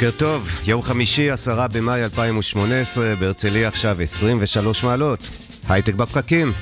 בוקר טוב, יום חמישי, עשרה במאי 2018, בהרצליה עכשיו 23 מעלות. הייטק בפקקים.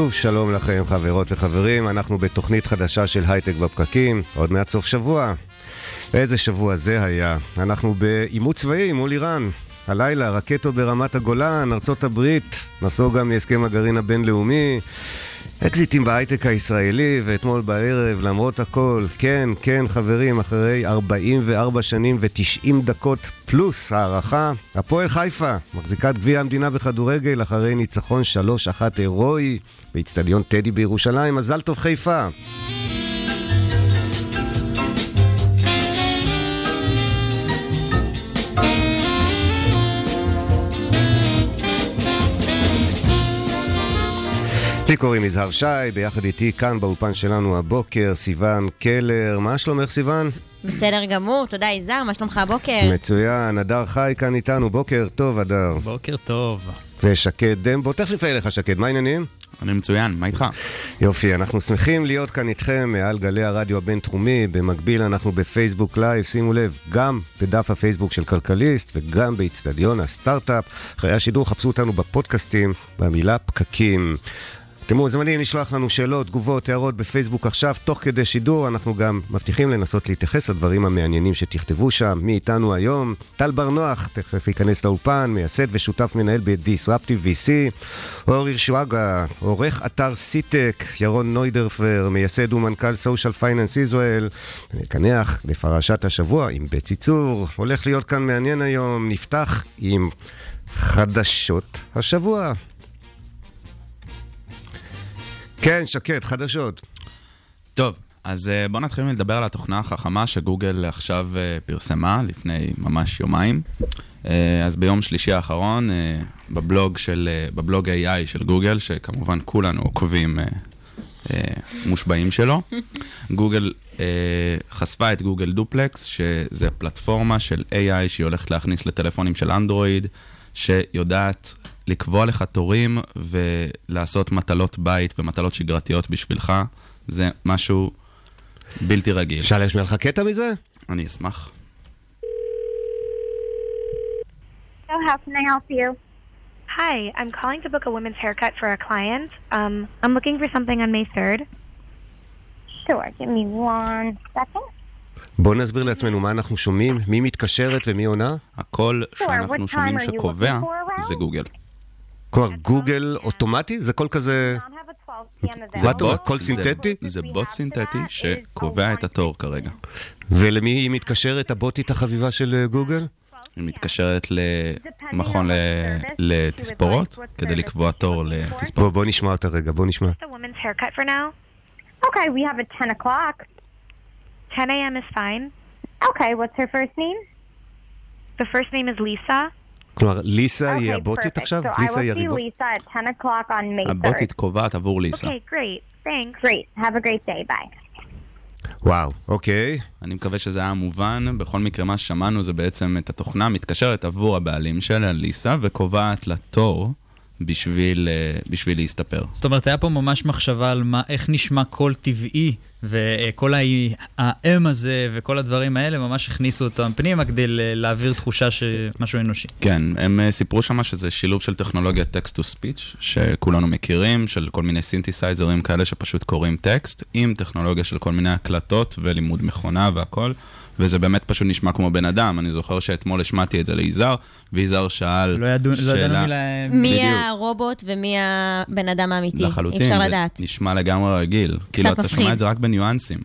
שוב שלום לכם חברות וחברים, אנחנו בתוכנית חדשה של הייטק בפקקים, עוד מעט סוף שבוע. איזה שבוע זה היה. אנחנו בעימות צבאי מול איראן. הלילה רקטות ברמת הגולן, ארצות הברית, נסעו גם מהסכם הגרעין הבינלאומי. אקזיטים בהייטק הישראלי, ואתמול בערב, למרות הכל, כן, כן, חברים, אחרי 44 שנים ו-90 דקות פלוס הערכה, הפועל חיפה, מחזיקת גביע המדינה בכדורגל אחרי ניצחון 3-1 הירואי באיצטדיון טדי בירושלים. מזל טוב חיפה. לי קוראים יזהר שי, ביחד איתי כאן באולפן שלנו הבוקר, סיון קלר. מה שלומך סיון? בסדר גמור, תודה יזהר, מה שלומך הבוקר? מצוין, הדר חי כאן איתנו, בוקר טוב הדר. בוקר טוב. ושקד דמבו, תכף נפנה אליך שקד, מה העניינים? אני מצוין, מה איתך? יופי, אנחנו שמחים להיות כאן איתכם מעל גלי הרדיו הבינתחומי, במקביל אנחנו בפייסבוק לייב, שימו לב, גם בדף הפייסבוק של כלכליסט וגם באיצטדיון הסטארט-אפ. אחרי השידור חפשו אותנו בפודקאסטים, במילה פקקים. אתם מוזמנים לשלוח לנו שאלות, תגובות, הערות בפייסבוק עכשיו, תוך כדי שידור, אנחנו גם מבטיחים לנסות להתייחס לדברים המעניינים שתכתבו שם. מי איתנו היום? טל בר נוח, תכף ייכנס לאולפן, מייסד ושותף מנהל ב-Disruptive VC. אורי שואגה, עורך אתר סיטק, ירון נוידרפר, מייסד ומנכ"ל Social Finance Israel. נקנח בפרשת השבוע עם בצי צור. הולך להיות כאן מעניין היום, נפתח עם חדשות השבוע. כן, שקט, חדשות. טוב, אז אה, בואו נתחיל לדבר על התוכנה החכמה שגוגל עכשיו אה, פרסמה לפני ממש יומיים. אה, אז ביום שלישי האחרון, בבלוג, של, בבלוג AI של גוגל, שכמובן כולנו עוקבים מושבעים שלו, גוגל חשפה את גוגל דופלקס, שזה פלטפורמה של AI שהיא הולכת להכניס לטלפונים של אנדרואיד, שיודעת לקבוע לך תורים ולעשות מטלות בית ומטלות שגרתיות בשבילך, זה משהו בלתי רגיל. אפשר להשמיע לך קטע מזה? אני אשמח. How can I help you? Hi, I'm calling to book a women's haircut for a client. Um, I'm looking for something on May 3rd. Sure, give me one second. בואו נסביר לעצמנו מה אנחנו שומעים, מי מתקשרת ומי עונה. הקול Sure, שאנחנו שומעים שקובע? זה גוגל. כלומר, גוגל אוטומטי? זה קול כזה... Not have a 12 p.m. זה בוט- קול זה- סינתטי? זה בוט סינתטי שקובע את התור כרגע. ולמי היא מתקשרת, הבוטית החביבה של אה, גוגל? היא מתקשרת למכון ל- לתספורות כדי לקבוע תור לתספורות. בוא, בוא נשמע אותה רגע, בוא נשמע. Okay, we have at 10 o'clock. 10 a.m. is fine. Okay, what's her first name? The first name is Lisa. כלומר, ליסה היא Okay, הבוטית perfect. עכשיו? So ליסה היא הריבון? Lisa at 10 o'clock on May 3rd. הבוטית קובעת עבור ליסה. Okay, great. Thanks. Great. Have a great day. Bye. וואו, אוקיי. אני מקווה שזה היה מובן. בכל מקרה, מה ששמענו זה בעצם את התוכנה מתקשרת עבור הבעלים שלה, ליסה, וקובעת לה תור בשביל, אה, בשביל להסתפר. זאת אומרת, היה פה ממש מחשבה על מה, איך נשמע קול טבעי וכל ה-אמ הזה וכל הדברים האלה ממש הכניסו אותם פנימה כדי ל- להעביר תחושה שמשהו אנושי. כן, הם אה, סיפרו שמה שזה שילוב של טכנולוגיה text to speech, שכולנו מכירים, של כל מיני סינתיסייזרים כאלה שפשוט קוראים טקסט, עם טכנולוגיה של כל מיני הקלטות ולימוד מכונה והכל, וזה באמת פשוט נשמע כמו בן אדם. אני זוכר שאתמול השמעתי את זה ליזהר, ויזהר שאל לא ידעו, לא ידענו מי בדיוק. הרובוט ומי הבן אדם האמיתי. לחלוטין, אפשר זה לדעת. נשמע לגמרי רגיל. כאילו, אתה מפחיד. שומע את זה רק בניואנסים.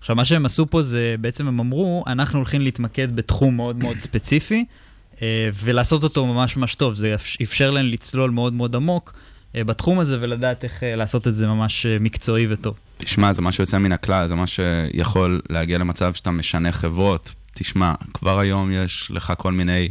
עכשיו, מה שהם עשו פה זה, בעצם הם אמרו, אנחנו הולכים להתמקד בתחום מאוד מאוד ספציפי, אה, ולעשות אותו ממש ממש טוב. זה אפ- אפשר להם לצלול מאוד מאוד עמוק בתחום הזה, ולדעת איך אה, לעשות את זה ממש אה, מקצועי וטוב. תשמע, זה משהו יוצא מן הכלל, זה מה שיכול להגיע למצב שאתה משנה חברות. תשמע, כבר היום יש לך כל מיני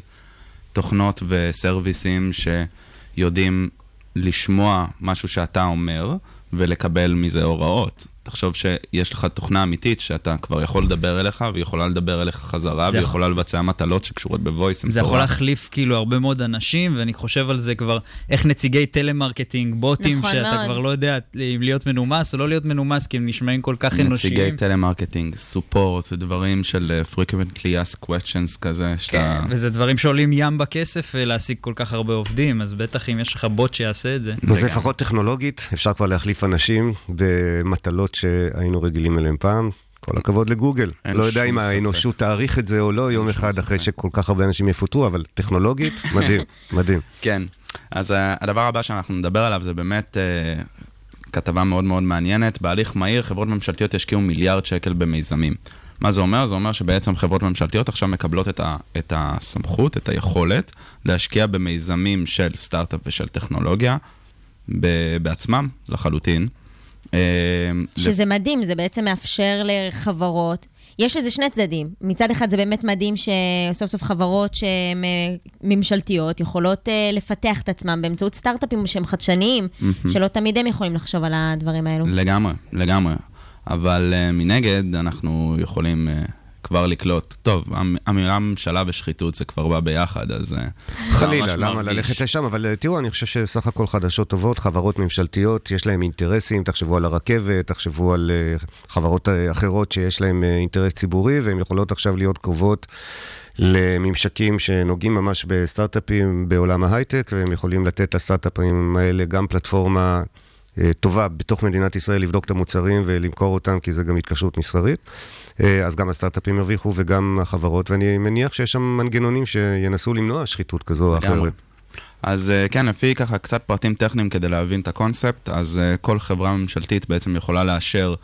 תוכנות וסרוויסים שיודעים לשמוע משהו שאתה אומר ולקבל מזה הוראות. תחשוב שיש לך תוכנה אמיתית שאתה כבר יכול לדבר אליך, והיא יכולה לדבר אליך חזרה, והיא יכול- יכולה לבצע מטלות שקשורות בוויס. זה יכול להחליף כאילו הרבה מאוד אנשים, ואני חושב על זה כבר, איך נציגי טלמרקטינג, בוטים, נכון שאתה מאוד. כבר לא יודע אם להיות מנומס או לא להיות מנומס, כי הם נשמעים כל כך אנושיים. נציגי טלמרקטינג, support, דברים של uh, frequently asked questions כזה, שאתה... כן, וזה דברים שעולים ים בכסף אה, להשיג כל כך הרבה עובדים, אז בטח אם יש לך בוט שיעשה את זה. אז. לפחות טכנולוגית, אפשר כבר להחליף אנשים במטלות שהיינו רגילים אליהם פעם. כל הכבוד לגוגל. לא יודע אם. האנושות תעריך את זה או לא יום אחד אחרי. שכל כך הרבה אנשים יפוטרו, אבל טכנולוגית, מדהים, מדהים. כן. אז uh, הדבר הבא שאנחנו נדבר עליו זה באמת uh, כתבה מאוד מאוד מעניינת. בהליך מהיר, חברות ממשלתיות ישקיעו מיליארד שקל במיזמים. מה זה אומר? זה אומר שבעצם חברות ממשלתיות עכשיו מקבלות את, ה, את הסמכות, את היכולת, להשקיע במיזמים של סטארט-אפ ושל טכנולוגיה ב- בעצמם לחלוטין. אה, שזה מדהים, זה בעצם מאפשר לחברות. יש לזה שני צדדים. מצד אחד זה באמת מדהים שסוף סוף חברות שהן אה, ממשלתיות יכולות אה, לפתח את עצמם באמצעות סטארט-אפים שהם חדשניים, שלא תמיד הם יכולים לחשוב על הדברים האלו. לגמרי, לגמרי. אבל uh, מנגד, אנחנו יכולים uh, כבר לקלוט. טוב, המילה ממשלה ושחיתות זה כבר בא ביחד, אז... זה חלילה, למה מרגיש. ללכת לשם? אבל אה, תראו, אני חושב שסך הכל חדשות טובות, חברות ממשלתיות, יש להם אינטרסים, תחשבו על הרכבת, תחשבו על אה, חברות אה, אחרות שיש אה, אינטרס ציבורי, והן יכולות עכשיו להיות קרובות לממשקים שנוגעים ממש בסטארט-אפים בעולם ההייטק, והם יכולים לתת לסטארט-אפים האלה גם פלטפורמה אה, טובה בתוך מדינת ישראל לבדוק את המוצרים ולמכור אותם, כי זה גם התקשרות מסחרית. אה, אז גם הסטארט-אפים ירוויחו וגם החברות, ואני מניח שיש שם מנגנונים שינסו למנוע שחיתות כזו או. אחרת. אז אה, כן, לפי ככה קצת פרטים טכניים כדי להבין את הקונספט, אז אה, כל חברה ממשלתית בעצם יכולה לאשר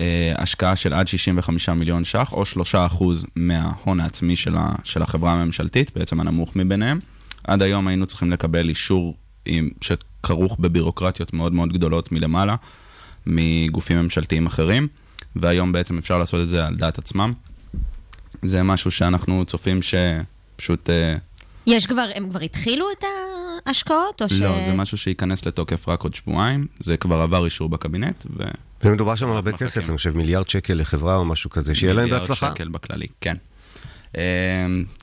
אה, השקעה של עד 65 מיליון ש"ח, או 3% מההון העצמי של, ה, של החברה הממשלתית, בעצם הנמוך מביניהם. עד היום היינו צריכים לקבל אישור עם, שכרוך בבירוקרטיות מאוד מאוד גדולות מלמעלה, מגופים ממשלתיים אחרים, והיום בעצם אפשר לעשות את זה על דעת עצמם. זה משהו שאנחנו צופים שפשוט... אה, יש כבר, הם כבר התחילו את ההשקעות? או ש... לא, זה משהו שייכנס לתוקף רק עוד שבועיים, זה כבר עבר אישור בקבינט, ו... ומדובר שם על הרבה מחכים. כסף, אני חושב מיליארד שקל לחברה או משהו כזה, שיהיה להם בהצלחה. מיליארד שקל בכללי, כן. אמ,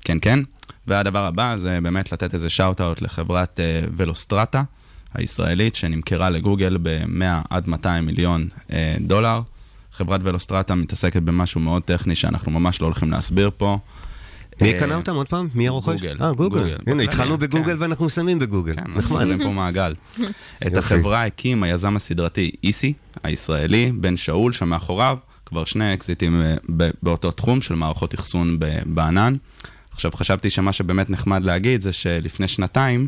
כן, כן. והדבר הבא זה באמת לתת איזה shout-out לחברת אה, ולוסטרטה הישראלית, שנמכרה לגוגל ב-100 עד 200 מיליון אה, דולר. חברת ולוסטרטה מתעסקת במשהו מאוד טכני שאנחנו ממש לא הולכים להסביר פה. מי אה, קנה אותם עוד פעם? מי הרוכש? גוגל. אה, גוגל. הנה, התחלנו בגוגל כן. ואנחנו מסיימים בגוגל. כן, אנחנו. סוגרים פה מעגל. את. החברה הקים היזם הסדרתי איסי, הישראלי, בן שאול, שמאחוריו כבר שני אקזיטים אה, באותו תחום של מערכות אחסון בענן. עכשיו, חשבתי שמה שבאמת נחמד להגיד זה שלפני שנתיים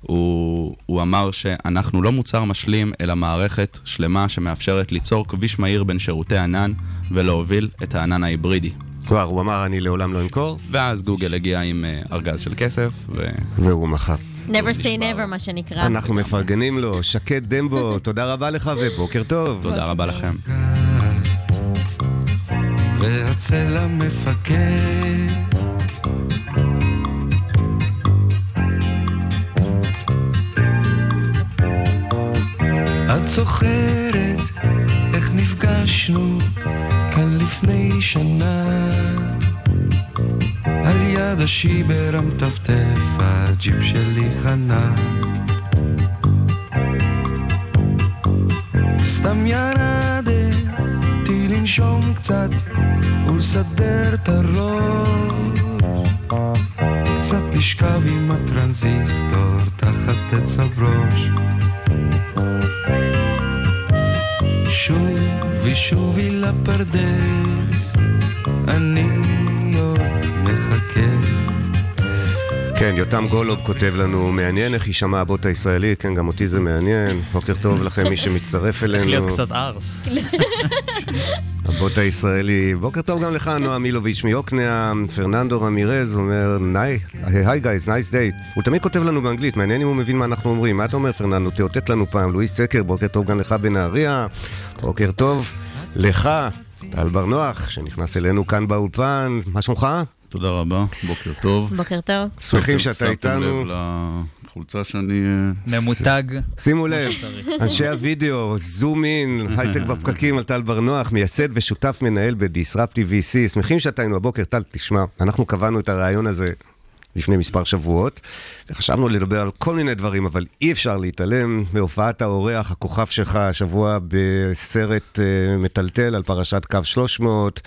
הוא, הוא אמר שאנחנו לא מוצר משלים, אלא מערכת שלמה שמאפשרת ליצור כביש מהיר בין שירותי ענן ולהוביל את הענן ההיברידי. כבר, הוא אמר, אני לעולם לא אמכור, ואז גוגל הגיע עם אה, ארגז של כסף, ו... והוא מכר. never say never, מה שנקרא. אנחנו מפרגנים לו, שקד דמבו, תודה רבה לך ובוקר טוב. תודה רבה לכם. והצלע מפקד את זוכרת איך נפגשנו כאן לפני שנה על יד השיבר המטפטף הג'יפ שלי חנה סתם ירדתי לנשום קצת ולסדר את הראש. קצת לשכב עם הטרנזיסטור תחת עץ הברוש. שובי שובי לפרדס, אני עוד מחכה. כן, יותם גולוב כותב לנו, מעניין איך יישמע הבוט הישראלי, כן, גם אותי זה מעניין. בוקר טוב לכם, מי שמצטרף אלינו. צריך להיות קצת ארס. הבוט הישראלי. בוקר טוב גם לך, נועה מילוביץ' מיוקנעם. פרננדו רמירז אומר, hi guys, nice day. הוא תמיד כותב לנו באנגלית, מעניין אם הוא מבין מה אנחנו אומרים. מה אתה אומר, פרננדו? תאותת לנו פעם. לואיס צקר, בוקר טוב גם לך בנהריה. בוקר טוב לך, טל בר נוח, שנכנס אלינו כאן באולפן. מה שלומך? תודה רבה, בוקר טוב. בוקר טוב. שמחים שאתה איתנו. לחולצה שאני... אה, ממותג. שימו לב, אנשי הוידאו, זום אין, הייטק בפקקים על טל בר נוח, מייסד ושותף מנהל בדיסרפטי VC. שמחים שאתה היינו הבוקר. טל, תשמע, אנחנו קבענו את הרעיון הזה לפני מספר שבועות, וחשבנו לדבר על כל מיני דברים, אבל אי אפשר להתעלם מהופעת האורח, הכוכב שלך, השבוע בסרט uh, מטלטל על פרשת קו 300.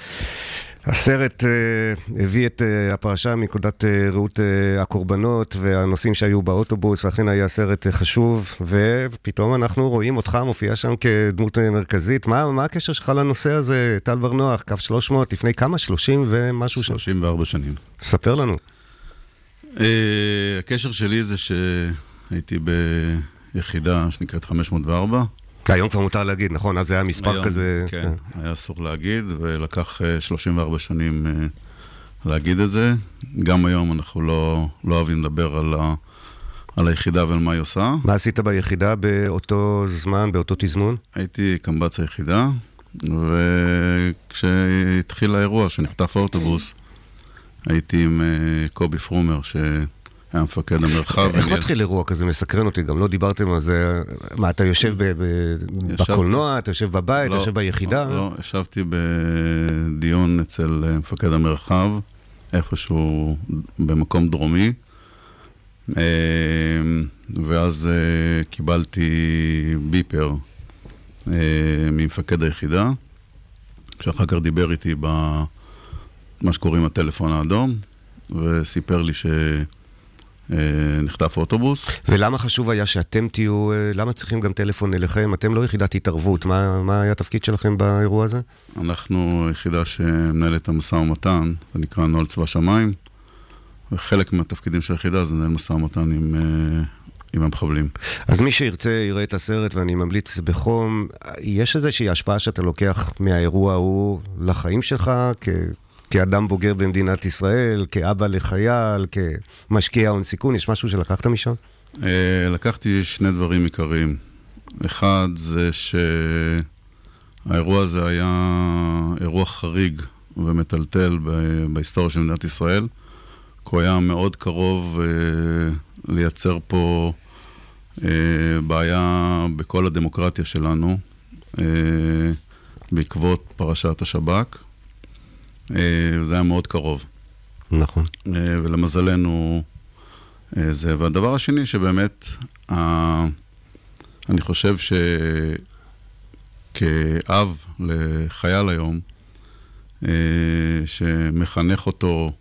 הסרט uh, הביא את uh, הפרשה מנקודת uh, ראות uh, הקורבנות והנוסעים שהיו באוטובוס, ואכן היה סרט uh, חשוב, ופתאום אנחנו רואים אותך מופיע שם כדמות uh, מרכזית. מה, מה הקשר שלך לנושא הזה, טל בר נוח, קו 300, לפני כמה? 30 ומשהו? 34 שנים. ספר לנו. Uh, הקשר שלי זה שהייתי ביחידה שנקראת 504. היום כבר מותר להגיד, נכון? אז זה היה מספר היום, כזה... כן, היה אסור להגיד, ולקח אה, 34 שנים אה, להגיד את זה. גם היום אנחנו לא, לא אוהבים לדבר על, ה, על היחידה ועל מה היא עושה. מה עשית ביחידה באותו זמן, באותו תזמון? הייתי קמב"ץ היחידה, וכשהתחיל האירוע, שנחטף האוטובוס, הייתי עם אה, קובי פרומר, שהיה מפקד המרחב. איך מתחיל אירוע כזה? מסקרן אותי, גם לא דיברתם על זה. מה, אתה יושב. בקולנוע, אתה יושב בבית, אתה לא, יושב ביחידה? לא, ישבתי בדיון אצל אה, מפקד המרחב, איפשהו במקום דרומי, אה, ואז אה, קיבלתי ביפר ממפקד היחידה, שאחר כך דיבר איתי במה שקוראים הטלפון האדום, וסיפר לי שנחטף אוטובוס. ולמה חשוב היה שאתם תהיו, אה, למה צריכים גם טלפון אליכם? אתם לא יחידת התערבות, מה מה היה התפקיד שלכם באירוע הזה? אנחנו היחידה שמנהלת את המשא ומתן, זה נקרא נוהל צבא שמיים, וחלק מהתפקידים של היחידה זה לנהל משא ומתן עם, אה, עם המחבלים. אז מי שירצה יראה את הסרט, ואני ממליץ בחום, יש איזושהי השפעה שאתה לוקח מהאירוע ההוא לחיים שלך, כ... כאדם בוגר במדינת ישראל, כאבא לחייל, כמשקיע הון סיכון, יש משהו שלקחת משם? אה, לקחתי שני דברים עיקריים. אחד זה שהאירוע הזה היה אירוע חריג ומטלטל בהיסטוריה של מדינת ישראל, כי הוא היה מאוד קרוב אה, לייצר פה אה, בעיה בכל הדמוקרטיה שלנו, אה, בעקבות פרשת השב"כ. אה, זה היה מאוד קרוב. נכון. אה, ולמזלנו אה, זה. והדבר השני, שבאמת, אני חושב שכאב לחייל היום, שמחנך אותו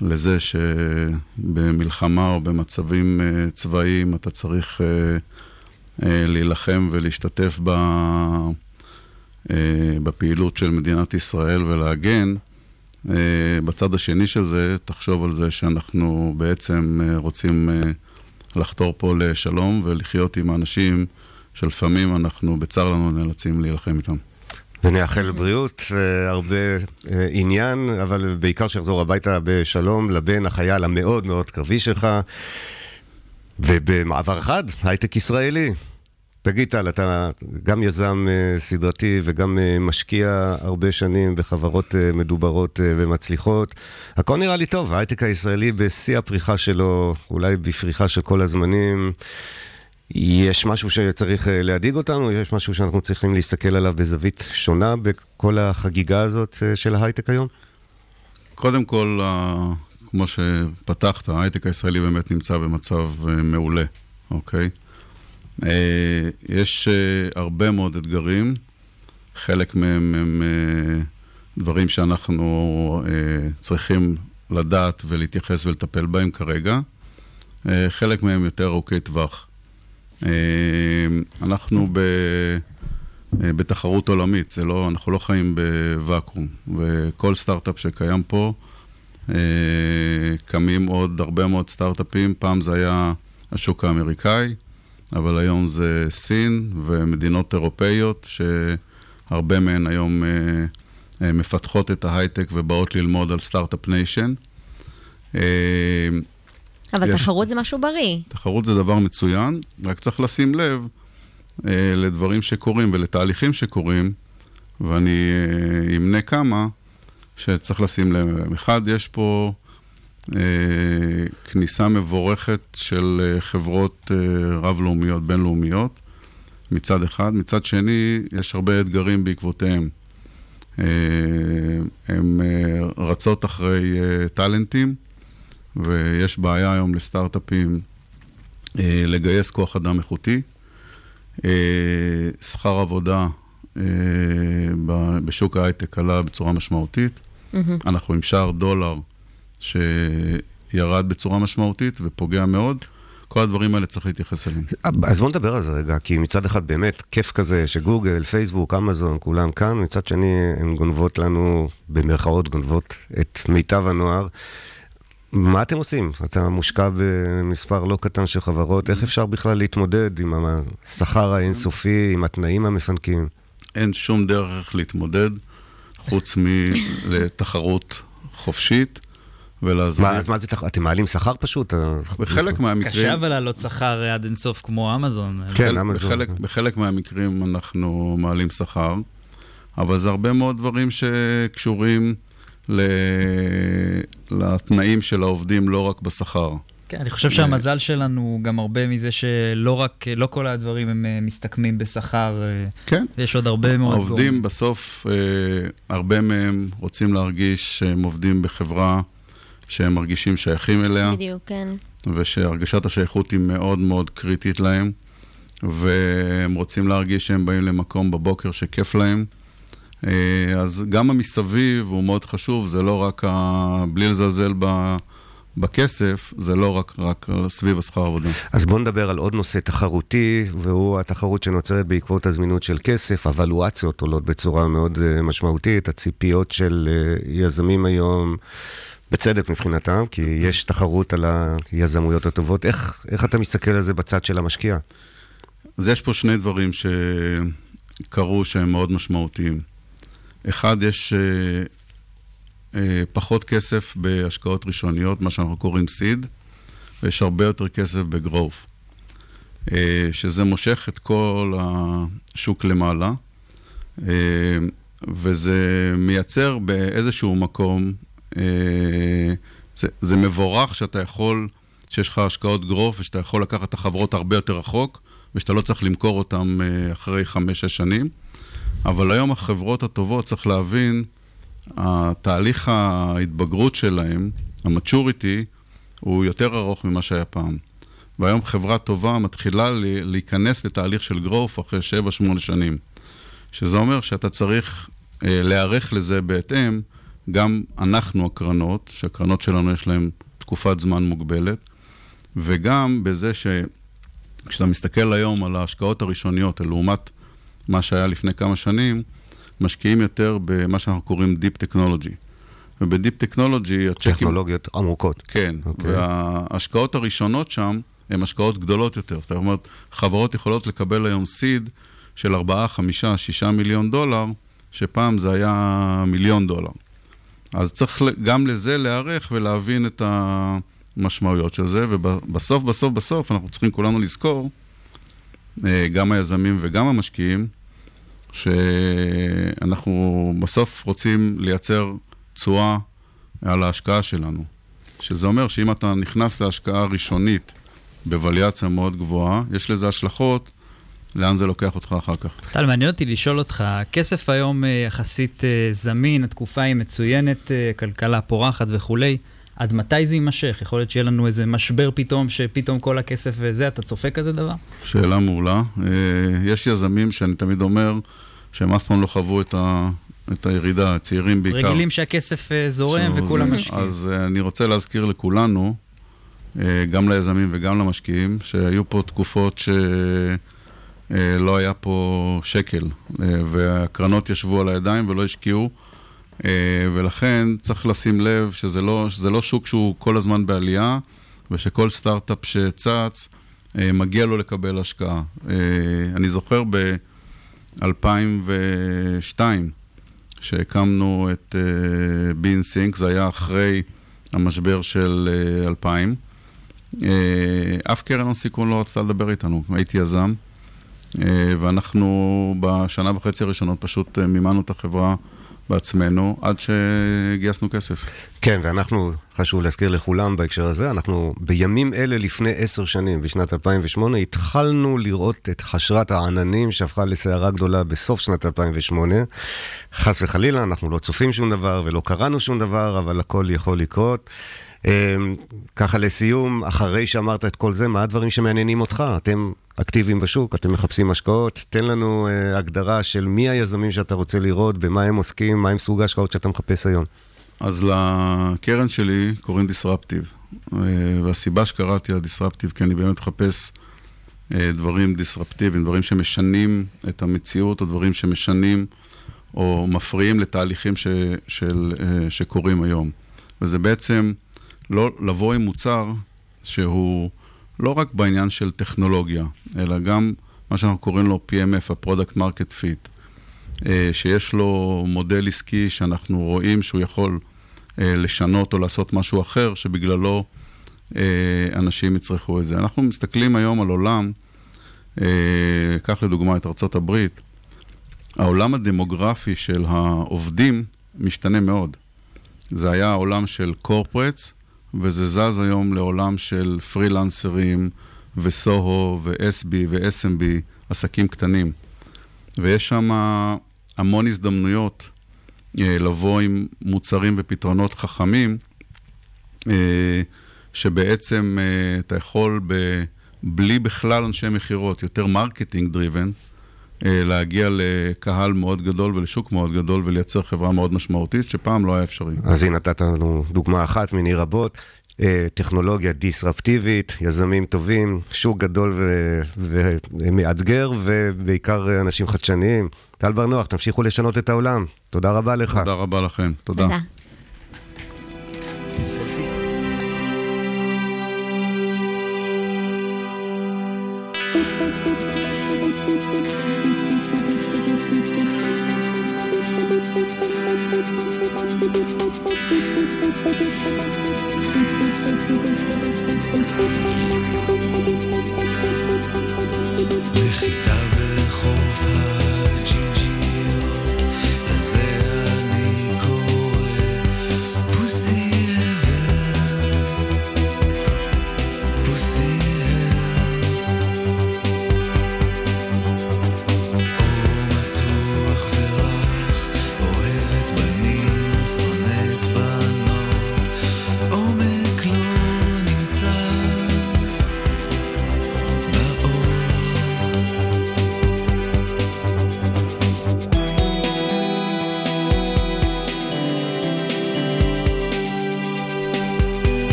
לזה שבמלחמה או במצבים צבאיים אתה צריך להילחם ולהשתתף ב... אה, בפעילות של מדינת ישראל ולהגן, אה, בצד השני של זה, תחשוב על זה שאנחנו בעצם אה, רוצים לחתור פה לשלום ולחיות עם האנשים שלפעמים אנחנו, בצר לנו, נאלצים להילחם איתם. ונאחל בריאות והרבה אה, עניין, אבל בעיקר שיחזור הביתה בשלום לבן החייל המאוד מאוד קרבי שלך. ובמעבר חד, הייטק ישראלי. תגיד טל, אתה גם יזם אה, סדרתי וגם אה, משקיע הרבה שנים בחברות אה, מדוברות ומצליחות. הכל נראה לי טוב, ההייטק הישראלי בשיא הפריחה שלו, אולי בפריחה של כל הזמנים. יש משהו שצריך להדאיג אותנו? יש משהו שאנחנו צריכים להסתכל עליו בזווית שונה בכל החגיגה הזאת של ההייטק היום? קודם כל, כמו שפתחת, ההייטק הישראלי באמת נמצא במצב מעולה, אוקיי? אה, יש אה, הרבה מאוד אתגרים, חלק מהם הם אה, דברים שאנחנו צריכים לדעת ולהתייחס ולטפל בהם כרגע. חלק מהם יותר ארוכי טווח. אנחנו ב... בתחרות עולמית, זה לא, אנחנו לא חיים בוואקום, וכל סטארט-אפ שקיים פה, קמים עוד הרבה מאוד סטארט-אפים, פעם זה היה השוק האמריקאי, אבל היום זה סין ומדינות אירופאיות, שהרבה מהן היום אה, מפתחות את ההייטק ובאות ללמוד על start-up nation. אבל יש- תחרות זה משהו בריא. תחרות זה דבר מצוין, רק צריך לשים לב אה, לדברים שקורים ולתהליכים שקורים, ואני אה, אמנה כמה שצריך לשים לב אליהם. אחד, יש פה אה, כניסה מבורכת של אה, חברות אה, רב-לאומיות, בינלאומיות, מצד אחד. מצד שני, יש הרבה אתגרים בעקבותיהם. אה, הן אה, רצות אחרי אה, טאלנטים, ויש בעיה היום לסטארט-אפים אה, לגייס כוח אדם איכותי. אה, שכר עבודה אה, בשוק ההייטק עלה בצורה משמעותית. מהמם. אנחנו עם שער דולר שירד בצורה משמעותית ופוגע מאוד. כל הדברים האלה צריך להתייחס אליהם. אז בוא נדבר על זה רגע, כי מצד אחד באמת כיף כזה שגוגל, פייסבוק, אמזון, כולם כאן, מצד שני הן גונבות לנו, במרכאות גונבות, את מיטב הנוער. מה אתם עושים? אתה מושקע במספר לא קטן של חברות, איך אפשר בכלל להתמודד עם השכר האינסופי, עם התנאים המפנקים? אין שום דרך להתמודד חוץ מלתחרות חופשית ולהסביר. מה, אז מה זה, תח- אתם מעלים שכר פשוט? בחלק מהמקרים... קשה אבל להעלות שכר עד אינסוף כמו אמזון. כן, אמזון. בחלק, בחלק מהמקרים אנחנו מעלים שכר, אבל זה הרבה מאוד דברים שקשורים ל... לתנאים של העובדים, לא רק בשכר. כן, אני חושב שהמזל שלנו גם הרבה מזה שלא רק, לא כל הדברים הם אה, מסתכמים בשכר. אה, כן. יש עוד הרבה מאוד העובדים בסוף, אה, הרבה מהם רוצים להרגיש שהם עובדים בחברה שהם מרגישים שייכים אליה. בדיוק, כן. ושהרגשת השייכות היא מאוד מאוד קריטית להם, והם רוצים להרגיש שהם באים למקום בבוקר שכיף להם. אה, אז גם המסביב הוא מאוד חשוב, זה לא רק, ה... בלי לזלזל ב... בכסף, זה לא רק, רק סביב השכר עבודה. אז בואו נדבר על עוד נושא תחרותי, והוא התחרות שנוצרת בעקבות הזמינות של כסף. הוולואציות עולות בצורה מאוד אה, משמעותית, הציפיות של אה, יזמים היום, בצדק מבחינתם, כי יש תחרות על היזמויות הטובות. איך, איך אתה מסתכל על זה בצד של המשקיע? אז יש פה שני דברים שקרו שהם מאוד משמעותיים. אחד, יש אה, אה, פחות כסף בהשקעות ראשוניות, מה שאנחנו קוראים סיד, ויש הרבה יותר כסף בגרוף, אה, שזה מושך את כל השוק למעלה, אה, וזה מייצר באיזשהו מקום, זה, זה מבורך שאתה יכול, שיש לך השקעות גרוף ושאתה יכול לקחת את החברות הרבה יותר רחוק, ושאתה לא צריך למכור אותן אה, אחרי חמש-שש שנים. אבל היום החברות הטובות, צריך להבין, התהליך ההתבגרות שלהם, המצ'וריטי, הוא יותר ארוך ממה שהיה פעם. והיום חברה טובה מתחילה להיכנס לתהליך של growth אחרי 7-8 שנים. שזה אומר שאתה צריך אה, להיערך לזה בהתאם, גם אנחנו הקרנות, שהקרנות שלנו יש להן תקופת זמן מוגבלת, וגם בזה שכשאתה מסתכל היום על ההשקעות הראשוניות, לעומת מה שהיה לפני כמה שנים, משקיעים יותר במה שאנחנו קוראים Deep Technology. וב-Deep Technology, הצ'קים... טכנולוגיות עמוקות. כן, אוקיי. וההשקעות הראשונות שם הן השקעות גדולות יותר. זאת אומרת, חברות יכולות לקבל היום סיד של 4, 5, 6 מיליון דולר, שפעם זה היה מיליון דולר. אז צריך גם לזה להיערך ולהבין את המשמעויות של זה, ובסוף, בסוף, בסוף, אנחנו צריכים כולנו לזכור, אה, גם היזמים וגם המשקיעים, שאנחנו בסוף רוצים לייצר תשואה על ההשקעה שלנו. שזה אומר שאם אתה נכנס להשקעה ראשונית בווליאציה מאוד גבוהה, יש לזה השלכות לאן זה לוקח אותך אחר כך. טל, מעניין אותי לשאול אותך, הכסף היום אה, יחסית אה, זמין, התקופה היא מצוינת, אה, כלכלה פורחת וכולי. עד מתי זה יימשך? יכול להיות שיהיה לנו איזה משבר פתאום, שפתאום כל הכסף וזה, אתה צופה כזה דבר? שאלה מעולה. יש יזמים שאני תמיד אומר שהם אף פעם לא חוו את, ה, את הירידה, הצעירים בעיקר. רגילים שהכסף זורם וכולם זה- משקיעים. אז אני רוצה להזכיר לכולנו, גם ליזמים וגם למשקיעים, שהיו פה תקופות שלא היה פה שקל, אה, והקרנות ישבו על הידיים ולא השקיעו, אה, ולכן צריך לשים לב שזה לא, שזה לא שוק שהוא כל הזמן בעלייה, ושכל סטארט-אפ שצץ, אה, מגיע לו לקבל השקעה. אה, אני זוכר ב-2002, שהקמנו את בין סינק, זה היה אחרי המשבר של אה, 2000. אה, אף קרן הון סיכון לא רצתה לדבר איתנו, הייתי יזם, אה, ואנחנו בשנה וחצי הראשונות פשוט אה, מימנו את החברה בעצמנו, עד שגייסנו כסף. כן, ואנחנו, חשוב להזכיר לכולם בהקשר הזה, אנחנו בימים אלה לפני עשר שנים, בשנת 2008, התחלנו לראות את חשרת העננים שהפכה לסערה גדולה בסוף שנת 2008. חס וחלילה, אנחנו לא צופים שום דבר ולא קראנו שום דבר, אבל הכל יכול לקרות. אמ, ככה לסיום, אחרי שאמרת את כל זה, מה הדברים שמעניינים אותך? אתם אקטיביים בשוק, אתם מחפשים השקעות, תן לנו אה, הגדרה של מי היזמים שאתה רוצה לראות, במה הם עוסקים, מה הם סוג ההשקעות שאתה מחפש היום. אז לקרן שלי קוראים דיסרפטיב, אה, והסיבה שקראתי לה דיסרפטיב, כי אני באמת מחפש אה, דברים דיסרפטיביים, דברים שמשנים את המציאות, או דברים שמשנים או מפריעים לתהליכים ש, של, שקורים היום. וזה בעצם לא לבוא עם מוצר שהוא לא רק בעניין של טכנולוגיה, אלא גם מה שאנחנו קוראים לו PMF, ה-Product Market Fit. אה, שיש לו מודל עסקי שאנחנו רואים שהוא יכול אה, לשנות או לעשות משהו אחר, שבגללו אה, אנשים יצרכו את זה. אנחנו מסתכלים היום על עולם, קח לדוגמה את הברית, העולם הדמוגרפי של העובדים משתנה מאוד. זה היה העולם של קורפרטס, וזה זז היום לעולם של פרילנסרים וסוהו ו-SB ו-SMB, עסקים קטנים. ויש שם המון הזדמנויות אה, לבוא עם מוצרים ופתרונות חכמים, אה, שבעצם אה, אתה יכול, ב, בלי בכלל אנשי מכירות, יותר marketing driven, להגיע לקהל מאוד גדול ולשוק מאוד גדול ולייצר חברה מאוד משמעותית, שפעם לא היה אפשרי. אז הנה נתת לנו דוגמה אחת מני רבות. אה, טכנולוגיה דיסרפטיבית, יזמים טובים, שוק גדול ו- ומאתגר, ובעיקר אה, אנשים חדשניים. טל בר נוח, תמשיכו לשנות את העולם. תודה רבה לך. תודה רבה לכם. תודה. תודה.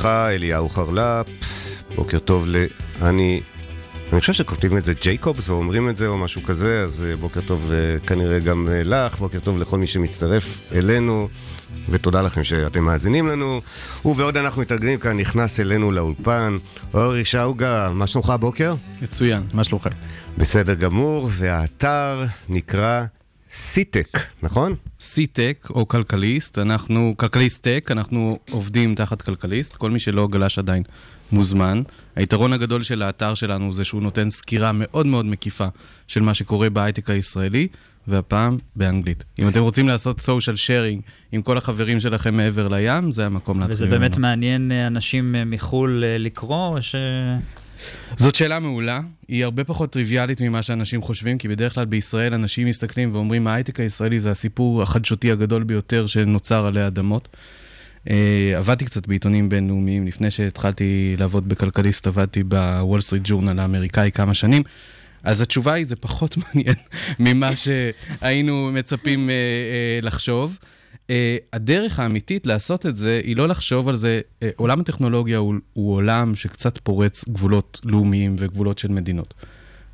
לך, אליהו חרלפ. בוקר טוב לאני... אני חושב שכותבים את זה ג'ייקובס או אומרים את זה או משהו כזה, אז אה, בוקר טוב אה, כנראה גם אה, לך, בוקר טוב לכל מי שמצטרף אלינו, ותודה לכם שאתם מאזינים לנו. ובעוד אנחנו מתארגנים כאן, נכנס אלינו לאולפן, אורי שאוגה, מה שלומך הבוקר? מצוין, מה שלומכם? בסדר גמור, והאתר נקרא סיטק, נכון? סי-טק או כלכליסט, אנחנו, כלכליסט tech, אנחנו עובדים תחת כלכליסט, כל מי שלא גלש עדיין מוזמן. היתרון הגדול של האתר שלנו זה שהוא נותן סקירה מאוד מאוד מקיפה של מה שקורה בהייטק הישראלי, והפעם באנגלית. אם אתם רוצים לעשות סושיאל שיירינג עם כל החברים שלכם מעבר לים, זה המקום להתחיל וזה ממנו. באמת מעניין אה, אנשים אה, מחו"ל אה, לקרוא, או ש... זאת שאלה מעולה, היא הרבה פחות טריוויאלית ממה שאנשים חושבים, כי בדרך כלל בישראל אנשים מסתכלים ואומרים, ההייטק הישראלי זה הסיפור החדשותי הגדול ביותר שנוצר עלי אדמות. Uh, עבדתי קצת בעיתונים בינלאומיים, לפני שהתחלתי לעבוד בכלכליסט, עבדתי בוול סטריט ג'ורנל האמריקאי כמה שנים. אז התשובה היא, זה פחות מעניין ממה שהיינו מצפים uh, uh, לחשוב. Uh, הדרך האמיתית לעשות את זה, היא לא לחשוב על זה, uh, עולם הטכנולוגיה הוא, הוא עולם שקצת פורץ גבולות לאומיים וגבולות של מדינות.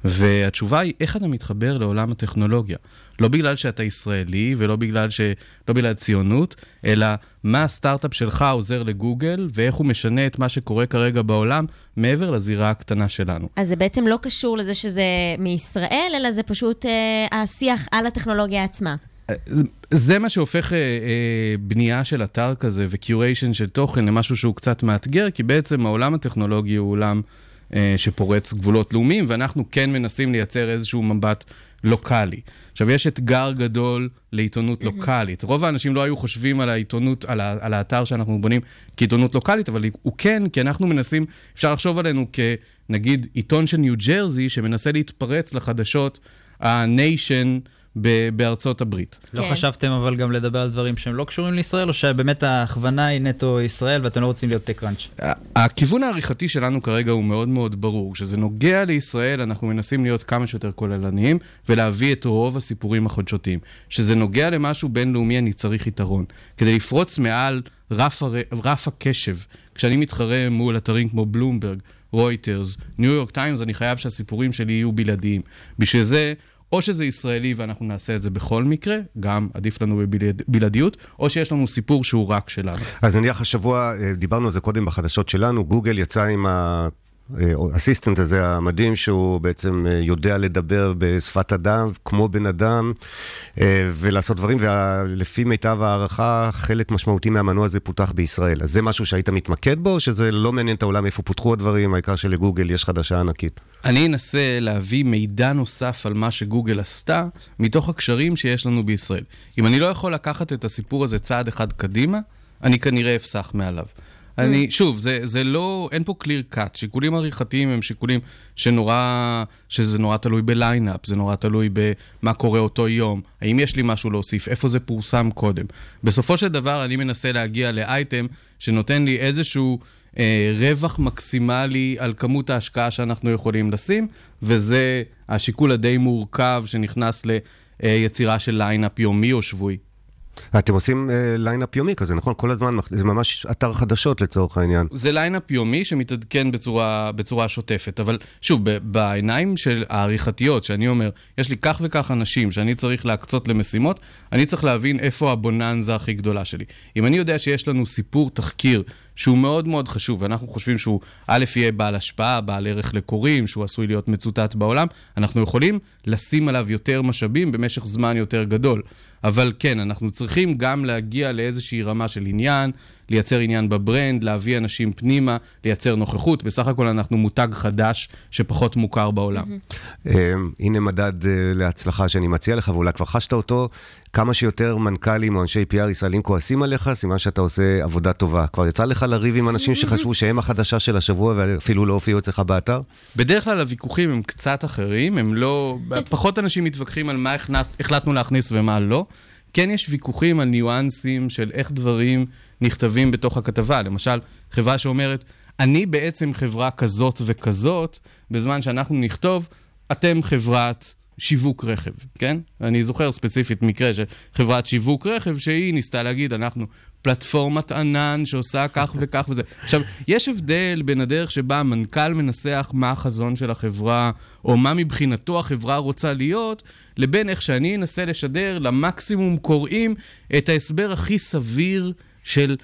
והתשובה היא, איך אתה מתחבר לעולם הטכנולוגיה? לא בגלל שאתה ישראלי ולא בגלל, ש... לא בגלל ציונות, אלא מה הסטארט-אפ שלך עוזר לגוגל ואיך הוא משנה את מה שקורה כרגע בעולם מעבר לזירה הקטנה שלנו. אז זה בעצם לא קשור לזה שזה מישראל, אלא זה פשוט אה, השיח על הטכנולוגיה עצמה. זה מה שהופך אה, אה, בנייה של אתר כזה ו curation של תוכן למשהו שהוא קצת מאתגר, כי בעצם העולם הטכנולוגי הוא עולם אה, שפורץ גבולות לאומיים, ואנחנו כן מנסים לייצר איזשהו מבט לוקאלי. עכשיו, יש אתגר גדול לעיתונות. לוקאלית. רוב האנשים לא היו חושבים על העיתונות, על, ה, על האתר שאנחנו בונים כעיתונות לוקאלית, אבל הוא כן, כי אנחנו מנסים, אפשר לחשוב עלינו כנגיד עיתון של ניו ג'רזי, שמנסה להתפרץ לחדשות ה-nation. בארצות הברית. לא כן. חשבתם אבל גם לדבר על דברים שהם לא קשורים לישראל, או שבאמת ההכוונה היא נטו ישראל ואתם לא רוצים להיות טק ראנץ'? הכיוון העריכתי שלנו כרגע הוא מאוד מאוד ברור. כשזה נוגע לישראל, אנחנו מנסים להיות כמה שיותר כוללניים ולהביא את רוב הסיפורים החדשותיים. כשזה נוגע למשהו בינלאומי, אני צריך יתרון. כדי לפרוץ מעל רף, הר... רף הקשב, כשאני מתחרה מול אתרים כמו בלומברג, רויטרס, ניו יורק טיימס, אני חייב שהסיפורים שלי יהיו בלעדיים. בשביל זה... או שזה ישראלי ואנחנו נעשה את זה בכל מקרה, גם עדיף לנו בבלעדיות, או שיש לנו סיפור שהוא רק שלנו. אז נניח השבוע, אה, דיברנו על זה קודם בחדשות שלנו, גוגל יצא עם ה... אסיסטנט הזה המדהים, שהוא בעצם אה, יודע לדבר בשפת אדם, כמו בן אדם, אה, ולעשות דברים, ולפי מיטב הערכה, חלק משמעותי מהמנוע הזה פותח בישראל. אז זה משהו שהיית מתמקד בו, או שזה לא מעניין את העולם איפה פותחו הדברים, העיקר שלגוגל יש חדשה ענקית? אני אנסה להביא מידע נוסף על מה שגוגל עשתה, מתוך הקשרים שיש לנו בישראל. אם אני לא יכול לקחת את הסיפור הזה צעד אחד קדימה, אני כנראה אפסח מעליו. אני, שוב, זה, זה לא, אין פה clear cut. שיקולים עריכתיים הם שיקולים שנורא, שזה נורא תלוי בליינאפ, זה נורא תלוי במה קורה אותו יום, האם יש לי משהו להוסיף, איפה זה פורסם קודם. בסופו של דבר אני מנסה להגיע לאייטם שנותן לי איזשהו אה, רווח מקסימלי על כמות ההשקעה שאנחנו יכולים לשים, וזה השיקול הדי מורכב שנכנס ליצירה של ליינאפ יומי או שבועי. אתם עושים uh, ליינאפ יומי כזה, נכון? כל הזמן, זה ממש אתר חדשות לצורך העניין. זה ליינאפ יומי שמתעדכן בצורה, בצורה שוטפת, אבל שוב, בעיניים של העריכתיות, שאני אומר, יש לי כך וכך אנשים שאני צריך להקצות למשימות, אני צריך להבין איפה הבוננזה הכי גדולה שלי. אם אני יודע שיש לנו סיפור תחקיר שהוא מאוד מאוד חשוב, ואנחנו חושבים שהוא א', יהיה בעל השפעה, בעל ערך לקוראים, שהוא עשוי להיות מצוטט בעולם, אנחנו יכולים לשים עליו יותר משאבים במשך זמן יותר גדול. אבל כן, אנחנו צריכים גם להגיע לאיזושהי רמה של עניין, לייצר עניין בברנד, להביא אנשים פנימה, לייצר נוכחות. בסך הכל אנחנו מותג חדש שפחות מוכר בעולם. הנה מדד אה, להצלחה שאני מציע לך, ואולי כבר חשת אותו. כמה שיותר מנכ"לים או אנשי PR ישראלים כועסים עליך, סימן שאתה עושה עבודה טובה. כבר יצא לך לריב עם אנשים שחשבו שהם החדשה של השבוע ואפילו לא הופיעו אצלך באתר? בדרך כלל הוויכוחים הם קצת אחרים, הם לא... פחות אנשים מתווכחים על מה החלטנו להכניס ומה לא. כן יש ויכוחים על ניואנסים של איך דברים נכתבים בתוך הכתבה. למשל, חברה שאומרת, אני בעצם חברה כזאת וכזאת, בזמן שאנחנו נכתוב, אתם חברת שיווק רכב, כן? אני זוכר ספציפית מקרה של חברת שיווק רכב שהיא ניסתה להגיד, אנחנו פלטפורמת ענן שעושה כך וכך וזה. עכשיו, יש הבדל בין הדרך שבה המנכ"ל מנסח מה החזון של החברה, או מה מבחינתו החברה רוצה להיות, לבין איך שאני אנסה לשדר למקסימום קוראים את ההסבר הכי סביר של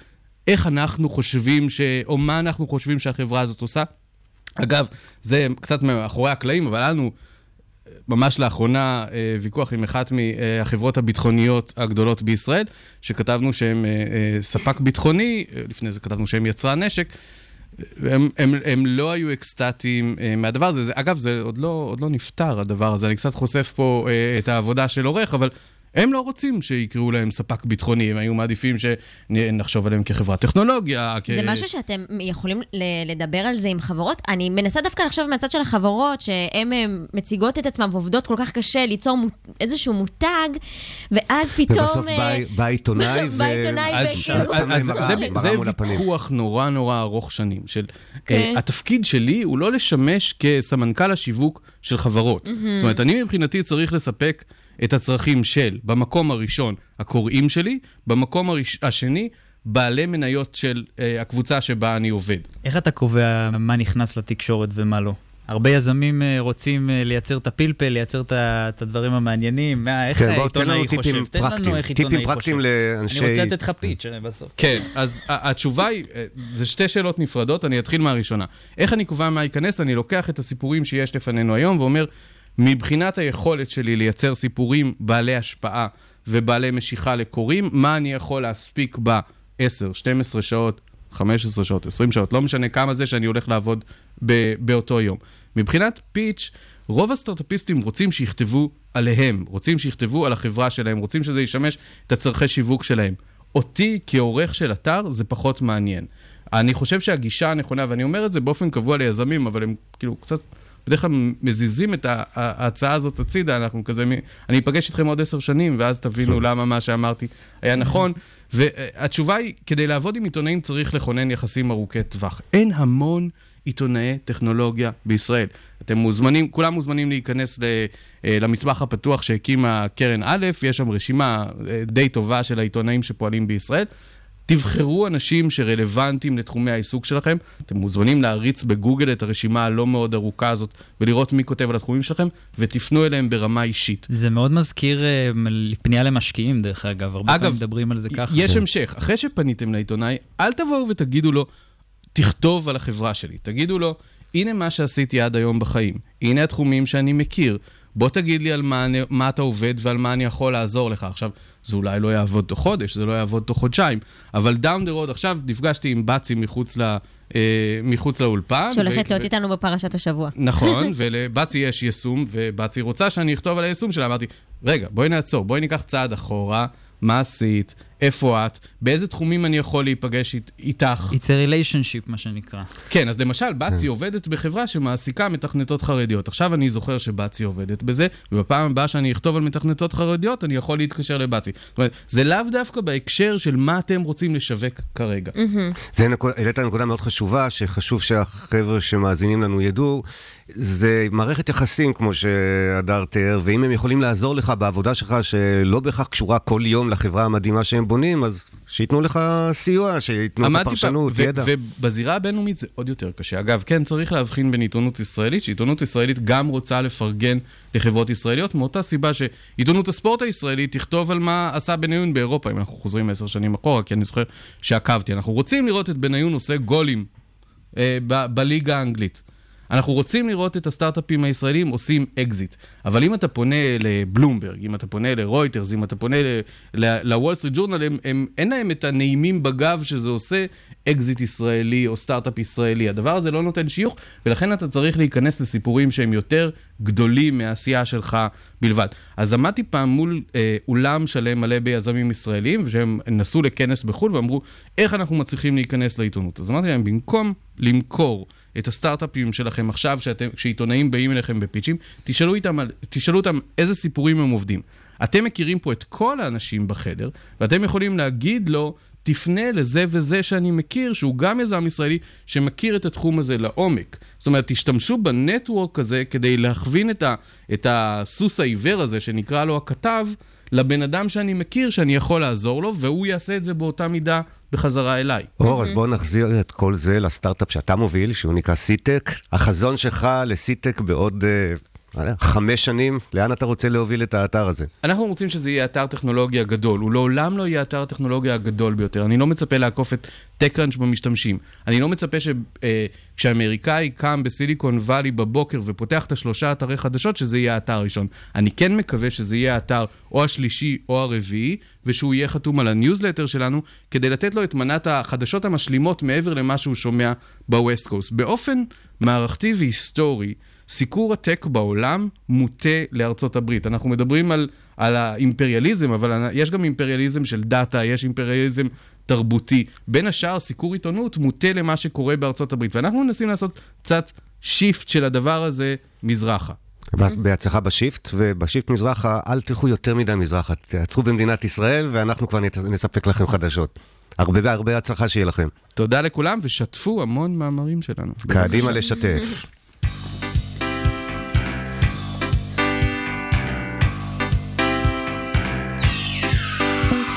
איך אנחנו חושבים, ש... או מה אנחנו חושבים שהחברה הזאת עושה. אגב, זה קצת מאחורי הקלעים, אבל היה לנו ממש לאחרונה אה, ויכוח עם אחת מהחברות הביטחוניות הגדולות בישראל, שכתבנו שהם אה, אה, ספק ביטחוני, לפני זה כתבנו שהם יצרן נשק. הם, הם, הם לא היו אקסטטיים מהדבר הזה. זה, אגב, זה עוד לא, עוד לא נפתר, הדבר הזה. אני קצת חושף פה את העבודה של עורך, אבל הם לא רוצים שיקראו להם ספק ביטחוני, הם היו מעדיפים שנחשוב עליהם כחברת טכנולוגיה. כ... זה משהו שאתם יכולים לדבר על זה עם חברות? אני מנסה דווקא לחשוב מהצד של החברות, שהן אה, מציגות את עצמן ועובדות כל כך קשה ליצור מו- איזשהו מותג, ואז פתאום... ובסוף אה, בא- בא עיתונאי בא עיתונאי אז, וכאילו- זה, מראה- זה מראה מול הפנים. ויכוח נורא נורא ארוך שנים. של, כן. uh, התפקיד שלי הוא לא לשמש כסמנכ"ל השיווק של חברות. מהמם. זאת אומרת, אני מבחינתי צריך לספק את הצרכים של, במקום הראשון, הקוראים שלי, במקום הראש, השני, בעלי מניות של uh, הקבוצה שבה אני עובד. איך אתה קובע מה נכנס לתקשורת ומה לא? הרבה יזמים אה, רוצים אה, לייצר את הפלפל, לייצר את הדברים המעניינים. מה, איך כן, בוא, תן לנו העיתונאי טיפים חושב? תן פרקטיים. לנו איך טיפים עיתונאי פרקטיים חושב. לאנשי- אני רוצה לתת לך פיץ' אה, בסוף. כן, אז התשובה היא, אה, זה שתי שאלות נפרדות, אני אתחיל מהראשונה. איך אני קובע מה ייכנס? אני לוקח את הסיפורים שיש לפנינו היום ואומר, מבחינת היכולת שלי לייצר סיפורים בעלי השפעה ובעלי משיכה לקוראים, מה אני יכול להספיק ב-10, 12 שעות, 15 שעות, 20 שעות, לא משנה כמה זה שאני הולך לעבוד ב- באותו יום. מבחינת פיץ', רוב הסטארט-אפיסטים רוצים שיכתבו עליהם, רוצים שיכתבו על החברה שלהם, רוצים שזה ישמש את הצורכי שיווק שלהם. אותי כעורך של אתר זה פחות מעניין. אני חושב שהגישה הנכונה, ואני אומר את זה באופן קבוע ליזמים, אבל הם כאילו קצת, בדרך כלל מזיזים את ההצעה הזאת הצידה, אנחנו כזה, אני אפגש איתכם עוד עשר שנים, ואז תבינו למה מה שאמרתי היה נכון. והתשובה היא, כדי לעבוד עם עיתונאים צריך לכונן יחסים ארוכי טווח. אין המון עיתונאי טכנולוגיה בישראל. אתם מוזמנים, כולם מוזמנים להיכנס ל, אה, למצבח הפתוח שהקימה קרן א', יש שם רשימה אה, די טובה של העיתונאים שפועלים בישראל. תבחרו אנשים שרלוונטיים לתחומי העיסוק שלכם. אתם מוזמנים להריץ בגוגל את הרשימה הלא מאוד ארוכה הזאת ולראות מי כותב על התחומים שלכם, ותפנו אליהם ברמה אישית. זה מאוד מזכיר אה, פנייה למשקיעים, דרך אגב. הרבה אגב, פעמים מדברים על זה ככה. יש המשך. אחרי שפניתם לעיתונאי, אל תבואו ותגידו לו, תכתוב על החברה שלי. תגידו לו, הנה מה שעשיתי עד היום בחיים. הנה התחומים שאני מכיר. בוא תגיד לי על מה, אני- מה אתה עובד ועל מה אני יכול לעזור לך. עכשיו, זה אולי לא יעבוד תוך חודש, זה לא יעבוד תוך חודשיים, אבל down the road, עכשיו נפגשתי עם בצי מחוץ, ל, אה, מחוץ לאולפן. שהולכת ו- להיות ו- איתנו בפרשת השבוע. נכון, ולבצי יש יישום, ובצי רוצה שאני אכתוב על היישום שלה. אמרתי, רגע, בואי נעצור, בואי ניקח צעד אחורה, מה עשית, איפה את, באיזה תחומים אני יכול להיפגש אית, איתך. It's a relationship, מה שנקרא. כן, אז למשל, בצי עובדת בחברה שמעסיקה מתכנתות חרדיות. עכשיו אני זוכר שבצי עובדת בזה, ובפעם הבאה שאני אכתוב על מתכנתות חרדיות, אני יכול להתקשר לבצי. זאת אומרת, זה לאו דווקא בהקשר של מה אתם רוצים לשווק כרגע. זה העלית נקודה מאוד חשובה, שחשוב שהחבר'ה שמאזינים לנו ידעו. זה מערכת יחסים, כמו שהדר תיאר, ואם הם יכולים לעזור לך בעבודה שלך, שלא בהכרח קשורה כל יום לחברה המדהימה שהם בונים, אז שייתנו לך סיוע, שייתנו לך פרשנות, ו- ידע. ובזירה הבינלאומית זה עוד יותר קשה. אגב, כן, צריך להבחין בין עיתונות ישראלית, שעיתונות ישראלית גם רוצה לפרגן לחברות ישראליות, מאותה סיבה שעיתונות הספורט הישראלית תכתוב על מה עשה בניון באירופה, אם אנחנו חוזרים עשר שנים אחורה, כי אני זוכר שעקבתי. אנחנו רוצים לראות את בניון עושה גולים אה, ב- בליגה האנגלית. אנחנו רוצים לראות את הסטארט-אפים הישראלים עושים אקזיט. אבל אם אתה פונה לבלומברג, אם אתה פונה לרויטרס, אם אתה פונה לוול סטריט ג'ורנל, אין להם את הנעימים בגב שזה עושה אקזיט ישראלי או סטארט-אפ ישראלי. הדבר הזה לא נותן שיוך, ולכן אתה צריך להיכנס לסיפורים שהם יותר גדולים מהעשייה שלך בלבד. אז עמדתי פעם מול אה, אולם שלם מלא ביזמים ישראלים, שהם נסעו לכנס בחו"ל ואמרו, איך אנחנו מצליחים להיכנס לעיתונות? אז אמרתי להם, במקום למכור את הסטארט-אפים שלכם עכשיו, שאתם, כשעיתונאים באים אליכם בפיצ'ים, תשאלו, איתם, תשאלו אותם איזה סיפורים הם עובדים. אתם מכירים פה את כל האנשים בחדר, ואתם יכולים להגיד לו, תפנה לזה וזה שאני מכיר, שהוא גם יזם ישראלי, שמכיר את התחום הזה לעומק. זאת אומרת, תשתמשו בנטוורק הזה כדי להכווין את, ה, את הסוס העיוור הזה, שנקרא לו הכתב, לבן אדם שאני מכיר, שאני יכול לעזור לו, והוא יעשה את זה באותה מידה בחזרה אליי. אור, אז בואו נחזיר את כל זה לסטארט-אפ שאתה מוביל, שהוא נקרא סיטק. החזון שלך לסיטק בעוד יודע, חמש שנים, לאן אתה רוצה להוביל את האתר הזה? אנחנו רוצים שזה יהיה אתר טכנולוגיה גדול, הוא לעולם לא יהיה אתר הטכנולוגיה הגדול ביותר. אני לא מצפה לעקוף את TechCrunch במשתמשים. אני לא מצפה שכשאמריקאי קם בסיליקון וואלי בבוקר ופותח את השלושה אתרי חדשות, שזה יהיה האתר הראשון. אני כן מקווה שזה יהיה האתר או השלישי או הרביעי, ושהוא יהיה חתום על הניוזלטר שלנו, כדי לתת לו את מנת החדשות המשלימות מעבר למה שהוא שומע ב West Coast. באופן מערכתי והיסטורי, סיקור הטק בעולם מוטה לארצות הברית. אנחנו מדברים על, על האימפריאליזם, אבל יש גם אימפריאליזם של דאטה, יש אימפריאליזם תרבותי. בין השאר, סיקור עיתונות מוטה למה שקורה בארצות הברית. ואנחנו מנסים לעשות קצת shift של הדבר הזה מזרחה. בהצלחה ב shift, וב shift מזרחה, אל תלכו יותר מדי מזרחה, תעצרו במדינת ישראל, ואנחנו כבר נספק לכם חדשות. הרבה והרבה הצלחה שיהיה לכם. תודה לכולם, ושתפו המון מאמרים שלנו. קדימה. לשתף.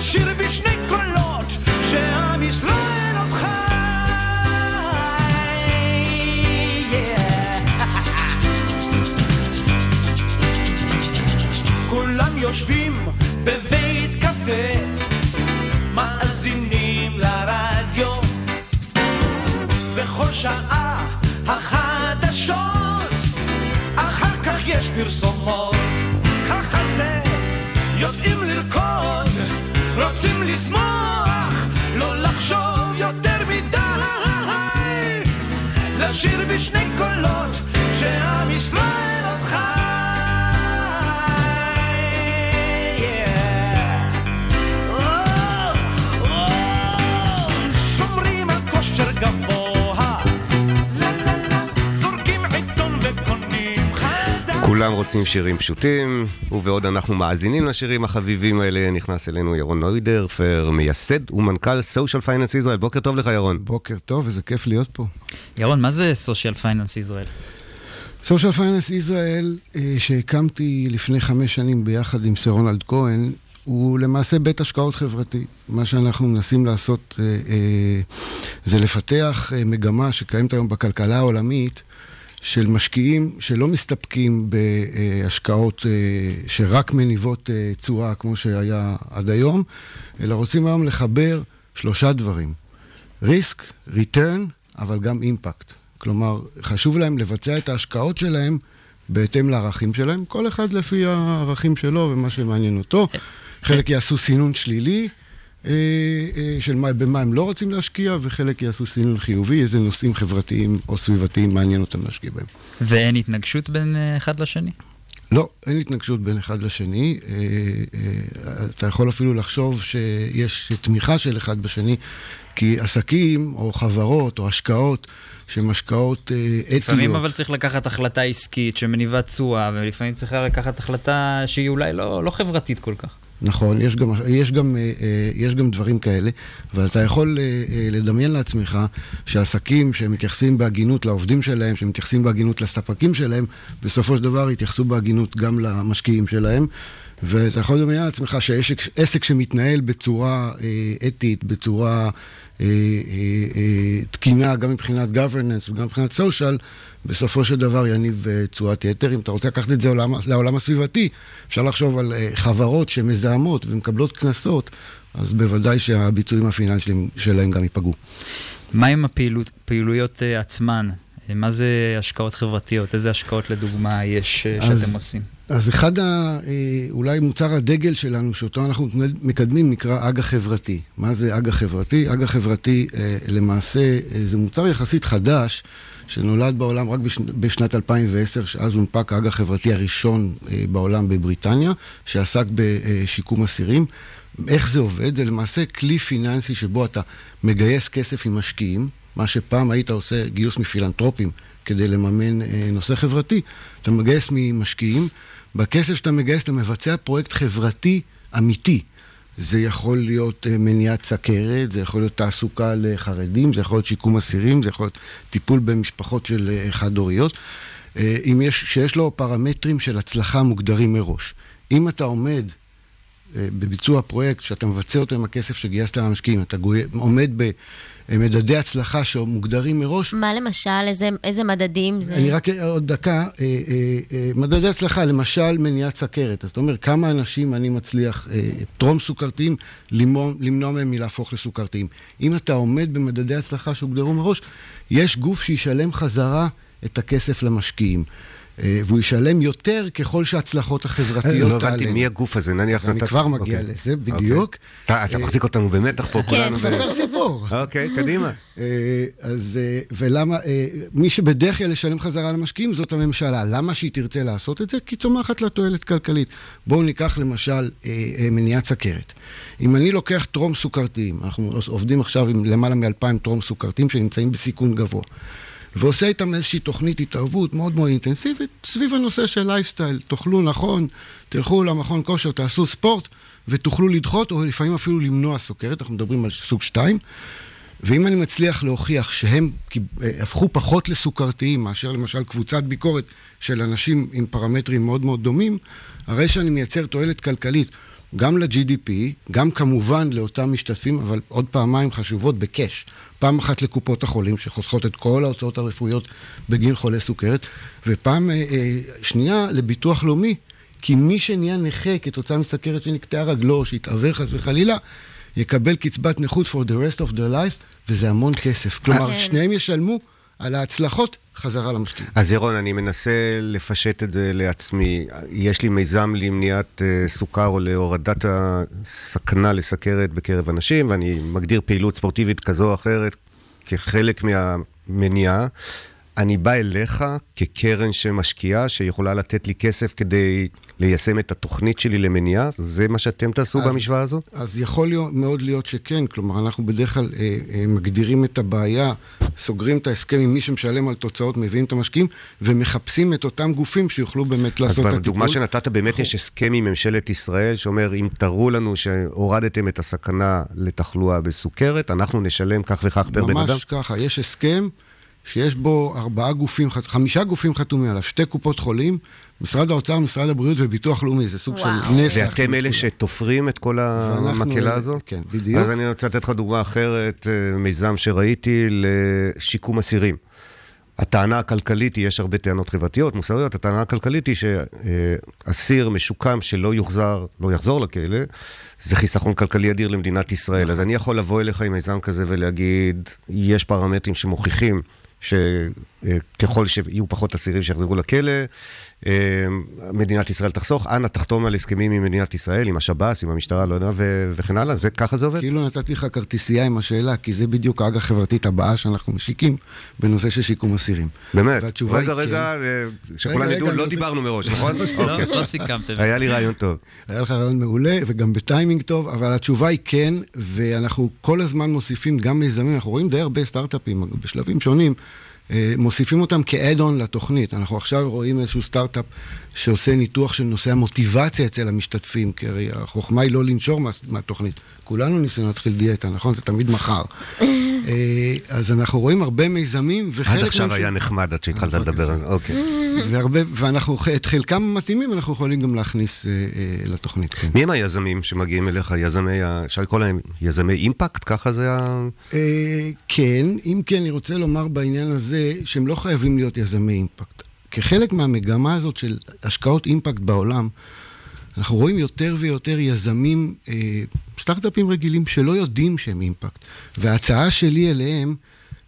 לשיר בשני קולות, שעם ישראל עוד חי. כולם יושבים בבית קפה, מאזינים לרדיו, בכל שעה החדשות, אחר כך יש פרסומות, ככה זה, יוצאים לרקוד, רוצים לשמוח, לא לחשוב יותר מדי, לשיר בשני קולות, שעם ישראל עוד חי. כולם רוצים שירים פשוטים, ובעוד אנחנו מאזינים לשירים החביבים האלה, נכנס אלינו ירון נוידרפר, מייסד ומנכ"ל סושיאל פייננס ישראל. בוקר טוב לך, ירון. בוקר טוב, איזה כיף להיות פה. ירון, מה זה סושיאל פייננס ישראל? סושיאל פייננס ישראל, שהקמתי לפני חמש שנים ביחד עם סר רונלד כהן, הוא למעשה בית השקעות חברתי. מה שאנחנו מנסים לעשות אה, אה, זה לפתח אה, מגמה שקיימת היום בכלכלה העולמית, של משקיעים שלא מסתפקים בהשקעות אה, שרק מניבות אה, תשואה, כמו שהיה עד היום, אלא רוצים היום לחבר שלושה דברים. ריסק, ריטרן, אבל גם אימפקט. כלומר, חשוב להם לבצע את ההשקעות שלהם בהתאם לערכים שלהם, כל אחד לפי הערכים שלו ומה שמעניין אותו. חלק יעשו סינון שלילי, של מה, במה הם לא רוצים להשקיע, וחלק יעשו סינון חיובי, איזה נושאים חברתיים או סביבתיים מעניין אותם להשקיע בהם. ואין התנגשות בין אה, אחד לשני? לא, אין התנגשות בין אחד לשני. אה, אה, אתה יכול אפילו לחשוב שיש תמיכה של אחד בשני, כי עסקים או חברות או השקעות שהן השקעות אה, אתיות... לפעמים אבל צריך לקחת החלטה עסקית שמניבה תשואה, ולפעמים צריך לקחת החלטה שהיא אולי לא, לא חברתית כל כך. נכון, יש גם, יש, גם, אה, אה, יש גם דברים כאלה, ואתה יכול אה, אה, לדמיין לעצמך שעסקים שמתייחסים בהגינות לעובדים שלהם, שמתייחסים בהגינות לספקים שלהם, בסופו של דבר יתייחסו בהגינות גם למשקיעים שלהם. ואתה יכול לדמיין לעצמך שעסק שמתנהל בצורה אה, אתית, בצורה אה, אה, אה, תקינה, גם מבחינת governance וגם מבחינת social, בסופו של דבר יניב אה, תשואת יתר. אם אתה רוצה לקחת את זה לעולם, לעולם הסביבתי, אפשר לחשוב על אה, חברות שמזהמות ומקבלות קנסות, אז בוודאי שהביצועים הפיננסיים שלהם גם ייפגעו. מה עם הפעילויות אה, עצמן? מה זה השקעות חברתיות? איזה השקעות לדוגמה יש אז- שאתם עושים? אז אחד ה... אולי מוצר הדגל שלנו, שאותו אנחנו מקדמים, נקרא אג"ח חברתי. מה זה אג"ח חברתי? אג"ח חברתי למעשה זה מוצר יחסית חדש, שנולד בעולם רק בשנ... בשנת 2010, שאז הונפק האג"ח החברתי הראשון אה, בעולם בבריטניה, שעסק בשיקום אסירים. איך זה עובד? זה למעשה כלי פיננסי שבו אתה מגייס כסף עם משקיעים, מה שפעם היית עושה גיוס מפילנטרופים כדי לממן אה, נושא חברתי, אתה מגייס ממשקיעים, בכסף שאתה מגייס אתה מבצע פרויקט חברתי אמיתי. זה יכול להיות אה, מניעת סכרת, זה יכול להיות תעסוקה לחרדים, זה יכול להיות שיקום אסירים, זה יכול להיות טיפול במשפחות של אה, חד-הוריות, אה, שיש לו פרמטרים של הצלחה מוגדרים מראש. אם אתה עומד בביצוע פרויקט שאתה מבצע אותו עם הכסף שגייסת מהמשקיעים, אתה. עומד אה, מדדי הצלחה שמוגדרים מראש. מה למשל, איזה, איזה מדדים זה? אני רק עוד דקה, אה, אה, אה, מדדי הצלחה, למשל מניעת סכרת. זאת אומרת, כמה אנשים אני מצליח, אה, טרום סוכרתיים, למנוע, למנוע מהם מלהפוך לסוכרתיים. אם אתה עומד במדדי הצלחה שהוגדרו מראש, יש גוף שישלם חזרה את הכסף למשקיעים. אה, והוא ישלם יותר ככל שההצלחות החברתיות לא תעלנה. הבנתי מי הגוף הזה, נניח... אז אני נתת- כבר מגיע אוקיי. לזה, בדיוק. אתה אתה מחזיק אותנו במתח פה, כן, כולנו. ב- ספר סיפור. אוקיי, קדימה. אה, אז, אה, ולמה, אה, מי שבדרך כלל ישלם חזרה למשקיעים זאת הממשלה. למה שהיא תרצה לעשות את זה? כי צומחת לה תועלת כלכלית. בואו ניקח למשל אה, אה, מניעת סכרת. אם אני לוקח טרום סוכרתיים, אנחנו עובדים עכשיו עם למעלה מ-2,000 טרום סוכרתיים שנמצאים בסיכון גבוה. ועושה איתם איזושהי תוכנית התערבות מאוד מאוד אינטנסיבית סביב הנושא של לייפסטייל. תאכלו נכון, תלכו למכון כושר, תעשו ספורט, ותוכלו לדחות, או לפעמים אפילו למנוע סוכרת, אנחנו מדברים על סוג 2. ואם אני מצליח להוכיח שהם אה, הפכו פחות לסוכרתיים מאשר למשל קבוצת ביקורת של אנשים עם פרמטרים מאוד מאוד דומים, הרי שאני מייצר תועלת כלכלית גם ל-GDP, גם כמובן לאותם משתתפים, אבל עוד פעמיים חשובות בקאש. פעם אחת לקופות החולים, שחוסכות את כל ההוצאות הרפואיות בגין חולי סוכרת, ופעם אה, אה, שנייה לביטוח לאומי, כי מי שנהיה נכה כתוצאה מסכרת שנקטעה רגלו, שהתעוור חס וחלילה, יקבל קצבת נכות for the rest of their life, וזה המון כסף. כלומר, כן. שניהם ישלמו על ההצלחות חזרה למשקיעים. אז ירון, אני מנסה לפשט את זה לעצמי. יש לי מיזם למניעת אה, סוכר או להורדת הסכנה לסכרת בקרב אנשים, ואני מגדיר פעילות ספורטיבית כזו או אחרת כחלק מהמניעה. אני בא אליך כקרן שמשקיעה, שיכולה לתת לי כסף כדי ליישם את התוכנית שלי למניעה? זה מה שאתם תעשו אז- במשוואה הזו? אז יכול להיות, מאוד להיות שכן, כלומר, אנחנו בדרך כלל אה, אה, מגדירים את הבעיה, סוגרים את ההסכם עם מי שמשלם על תוצאות, מביאים את המשקיעים, ומחפשים את אותם גופים שיוכלו באמת לעשות את אז הטיפול. בדוגמה שנתת, באמת יש הסכם עם ממשלת ישראל שאומר, אם תראו לנו שהורדתם את הסכנה לתחלואה בסוכרת, אנחנו נשלם כך וכך פר בן אדם. ממש ככה, יש הסכם שיש בו ארבעה גופים, חמישה גופים חתומים עליו, שתי קופות חולים, משרד האוצר, משרד הבריאות וביטוח לאומי, זה סוג של נס. ואתם אלה שתופרים את כל המקהלה הזו? כן, בדיוק. אז אני רוצה לתת לך דוגמה אחרת, אה, מיזם שראיתי לשיקום אסירים. הטענה הכלכלית היא, יש הרבה טענות חברתיות, מוסריות, הטענה הכלכלית היא שאסיר משוקם שלא יוחזר, לא יחזור לכלא, זה חיסכון כלכלי אדיר למדינת ישראל. אז אני יכול לבוא אליך עם מיזם כזה ולהגיד, יש פרמטרים שמוכיחים שככל שיהיו פחות אסירים שיחזרו לכלא, אה, מדינת ישראל תחסוך, אנא תחתום על הסכמים עם מדינת ישראל, עם השב"ס, עם המשטרה, לא יודע, ו- וכן הלאה, זה, ככה זה עובד? כאילו נתתי לך כרטיסייה עם השאלה, כי זה בדיוק האג"ח החברתית הבאה שאנחנו משיקים בנושא של שיקום אסירים. באמת? רגע, רגע, כן. אה, שכולם ידעו, לא דיברנו מראש, נכון? לא, אוקיי. לא סיכמתם. היה לי רעיון טוב. היה לך רעיון מעולה וגם בטיימינג טוב, אבל התשובה היא כן, ואנחנו כל הזמן מוסיפים גם מיזמים, אנחנו רואים די הרבה סטארט-אפים בשלבים שונים, אה, מוסיפים אותם כאד-און לתוכנית. אנחנו עכשיו רואים איזשהו סטארט-אפ שעושה ניתוח של נושא המוטיבציה אצל המשתתפים, כי הרי החוכמה היא לא לנשור מה, מהתוכנית. כולנו ניסינו להתחיל דיאטה, נכון? זה תמיד מחר. אה, אז אנחנו רואים הרבה מיזמים, וחלק עד עכשיו היה ש- נחמד עד שהתחלת לדבר על זה, אוקיי. והרבה, ואנחנו, את חלקם המתאימים אנחנו יכולים גם להכניס אה, אה, לתוכנית, כן. מי הם היזמים שמגיעים אליך? יזמי, אפשר לקרוא להם יזמי אימפקט? ככה זה ה... אה, כן, אם כן, אני רוצה לומר בעניין הזה שהם לא חייבים להיות יזמי אימפקט. כחלק מהמגמה הזאת של השקעות אימפקט בעולם, אנחנו רואים יותר ויותר יזמים, אה, סטארט-אפים רגילים, שלא יודעים שהם אימפקט. וההצעה שלי אליהם,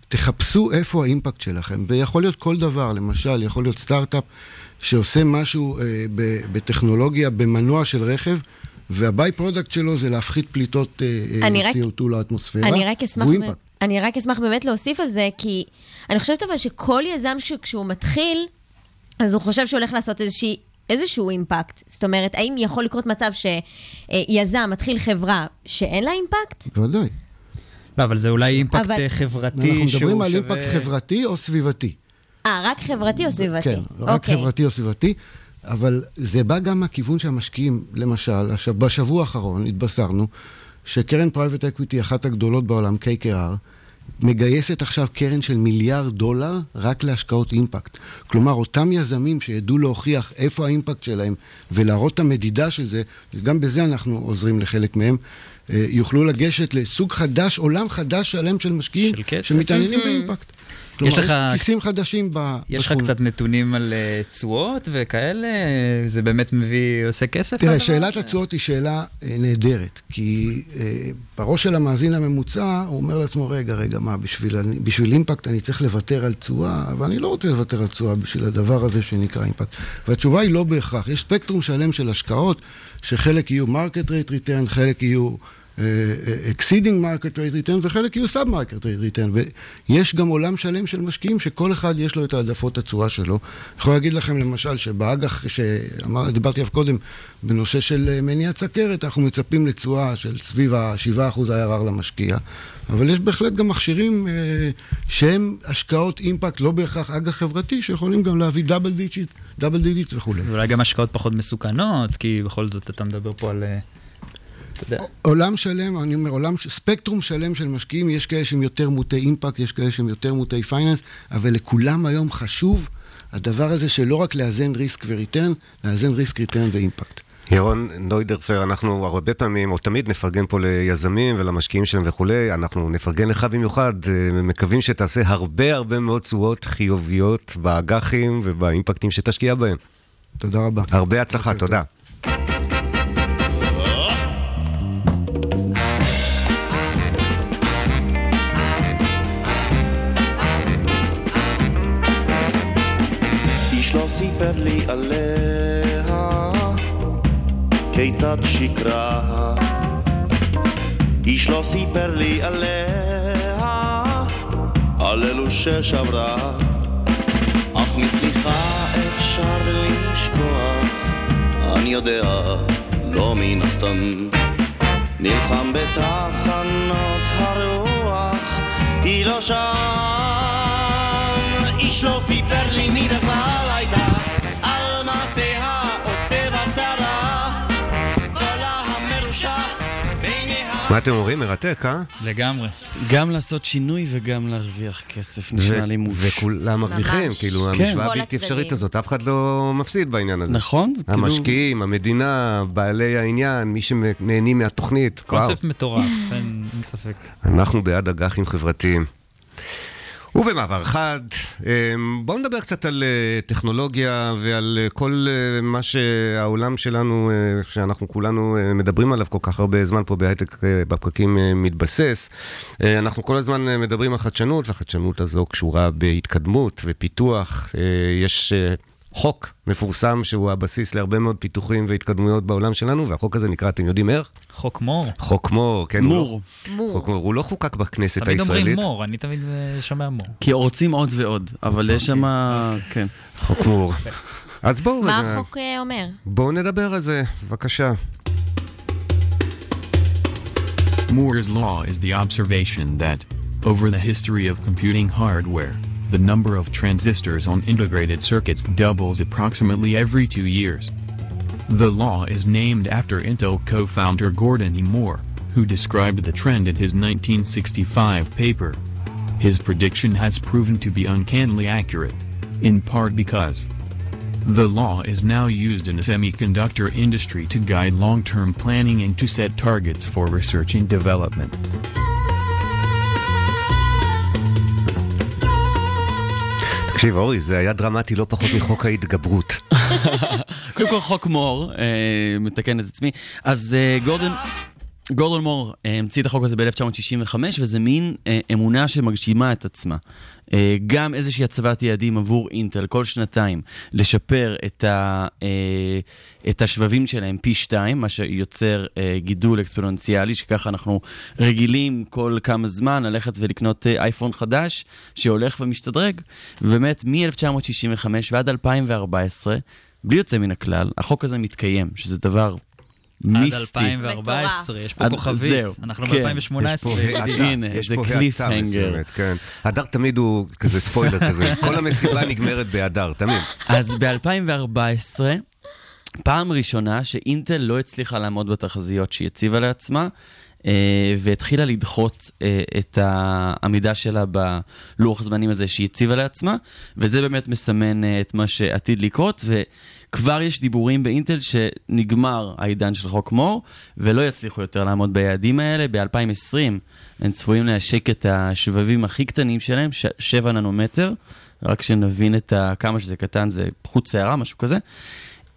תחפשו איפה האימפקט שלכם. ויכול להיות כל דבר, למשל, יכול להיות סטארט-אפ שעושה משהו אה, ב- בטכנולוגיה, במנוע של רכב, וה by-product שלו זה להפחית פליטות אה, אה, אני רק- CO2 לאטמוספירה. אני רק אשמח. אני רק אשמח באמת להוסיף על זה, כי אני חושבת אבל שכל יזם כשהוא מתחיל, אז הוא חושב שהוא הולך לעשות איזושהי... איזשהו אימפקט. זאת אומרת, האם יכול לקרות מצב שיזם מתחיל חברה שאין לה אימפקט? בוודאי. לא, אבל זה אולי אימפקט אבל- אה, חברתי אנחנו שהוא מדברים על שווה- אימפקט חברתי או סביבתי. אה, רק חברתי או סביבתי? כן, רק אוקיי. חברתי או סביבתי, אבל זה בא גם מהכיוון שהמשקיעים, למשל, בשבוע האחרון התבשרנו שקרן private equity, אחת הגדולות בעולם, KKR, מגייסת עכשיו קרן של מיליארד דולר רק להשקעות אימפקט. כלומר, אותם יזמים שידעו להוכיח איפה האימפקט שלהם ולהראות את המדידה של זה, גם בזה אנחנו עוזרים לחלק מהם, אה, יוכלו לגשת לסוג חדש, עולם חדש שלם של משקיעים של. שמתעניינים Mhm. באימפקט. יש כלומר, לך- כיסים חדשים ב- יש לך. קצת נתונים על אה, תשואות וכאלה? זה באמת מביא, עושה כסף? תראה, שאלת הזה? התשואות היא שאלה אה, נהדרת, כי אה, בראש של המאזין הממוצע, הוא אומר לעצמו, רגע, רגע, מה, בשביל, בשביל אימפקט אני צריך לוותר על תשואה, אבל אני לא רוצה לוותר על תשואה בשביל הדבר הזה שנקרא אימפקט. והתשובה היא לא בהכרח. יש ספקטרום שלם של השקעות, שחלק יהיו market rate return, חלק יהיו... אה, אה, exceeding market rate return וחלק יהיו sub market rate return ויש גם עולם שלם של משקיעים שכל אחד יש לו את העדפות התשואה שלו. אני יכול להגיד לכם למשל שבאג"ח שדיברתי עליו קודם בנושא של אה, מניעת סכרת אנחנו מצפים לתשואה של סביב ה-7% IRR למשקיע אבל יש בהחלט גם מכשירים אה, שהם השקעות אימפקט לא בהכרח אג"ח חברתי שיכולים גם להביא double digit, double digit וכולי. ואולי גם השקעות פחות מסוכנות, כי בכל זאת אתה מדבר פה על... אתה יודע. עולם שלם, אני אומר, עולם, ספקטרום שלם של משקיעים, יש כאלה שהם יותר מוטי אימפקט, יש כאלה שהם יותר מוטי finance, אבל לכולם היום חשוב הדבר הזה של לא רק לאזן risk ו return, לאזן risk, return ואימפקט. ירון נוידרפר, אנחנו הרבה פעמים, או תמיד נפרגן פה ליזמים ולמשקיעים שלהם וכולי, אנחנו נפרגן לך במיוחד, אה, מקווים שתעשה הרבה הרבה מאוד תשואות חיוביות באג"חים ובאימפקטים שתשקיע בהם. תודה רבה. הרבה הצלחה, תודה. איש סיפר לי עליה, כיצד שקרה. איש לא סיפר לי עליה, על אלו ששברה. אך מסליחה אפשר לשכוח, אני יודע, לא מן הסתם. נלחם בתחנות הרוח, היא לא שם. איש לא סיפר לי מי בכלל מה אתם אומרים? מרתק, אה? לגמרי. גם לעשות שינוי וגם להרוויח כסף, נשמע לי מוש. וכולם מרוויחים. כאילו, כן. המשוואה הבלתי אפשרית. הזאת, אף אחד לא מפסיד בעניין הזה. נכון, כאילו- המשקיעים, המדינה, בעלי העניין, מי שנהנים מהתוכנית. קונספט מטורף, אין ספק. אנחנו בעד אג"חים חברתיים. ובמעבר חד, אמ, בואו נדבר קצת על אה, טכנולוגיה ועל אה, כל אה, מה שהעולם שלנו, שאנחנו כולנו מדברים עליו כל כך הרבה זמן פה בהייטק בפקקים מתבסס. אנחנו כל הזמן מדברים על חדשנות, והחדשנות הזו קשורה בהתקדמות ופיתוח. יש חוק מפורסם שהוא הבסיס להרבה מאוד פיתוחים והתקדמויות בעולם שלנו, והחוק הזה נקרא, אתם יודעים איך? חוק מור. חוק מור, כן. הוא מור. לא- מור. חוק מור. הוא לא חוקק בכנסת תמיד הישראלית. אומרים מור, אני תמיד אה, שומע מור. כי רוצים עוד ועוד, אבל יש שם... כן. חוק מור. אז בואו מה רגע, החוק אה, אומר? בואו נדבר על זה, בבקשה. Moore's law is the observation that, over the history of computing hardware, the number of transistors on integrated circuits doubles approximately every two years. The law is named after Intel co-founder Gordon E. Moore, who described the trend in his 1965 paper. His prediction has proven to be uncannily accurate, in part because the law is now used in the semiconductor industry to guide long-term planning and to set targets for research and development. תקשיב, אורי, זה היה דרמטי לא פחות מחוק ההתגברות. קודם כל חוק מור, אה, מתקן את עצמי. אז אה, גורדון... גורדון מור אה, המציא את החוק הזה ב-1965, וזה מין אה, אמונה שמגשימה את עצמה. אה, גם איזושהי הצבת יעדים עבור אינטל כל שנתיים, לשפר את, ה, את השבבים שלהם פי שתיים, מה שיוצר גידול אקספוננציאלי, שככה אנחנו רגילים כל כמה זמן ללכת ולקנות אייפון חדש, שהולך ומשתדרג. ובאמת, מ-1965 ועד 2014, בלי יוצא מן הכלל, החוק הזה מתקיים, שזה דבר מיסטי. עד 2014, יש פה כוכבית. אנחנו כן. ב-2018. יש פה האטה, הנה, יש זה פה האטה קליפהנגר. מסוימת, כן. הדר תמיד הוא כזה ספוילר כזה, כל המסיבה נגמרת בהדר, תמיד. אז ב-2014, פעם ראשונה שאינטל לא הצליחה לעמוד בתחזיות שהיא הציבה לעצמה, והתחילה לדחות אה, את העמידה שלה בלוח הזמנים הזה שהיא הציבה לעצמה, וזה באמת מסמן אה, את מה שעתיד לקרות, וכבר יש דיבורים באינטל שנגמר העידן של חוק מור, ולא יצליחו יותר לעמוד ביעדים האלה. ב-2020 הם צפויים להשק את השבבים הכי קטנים שלהם, ש- 7 ננומטר, רק שנבין את כמה שזה קטן, זה חוט שערה, משהו כזה.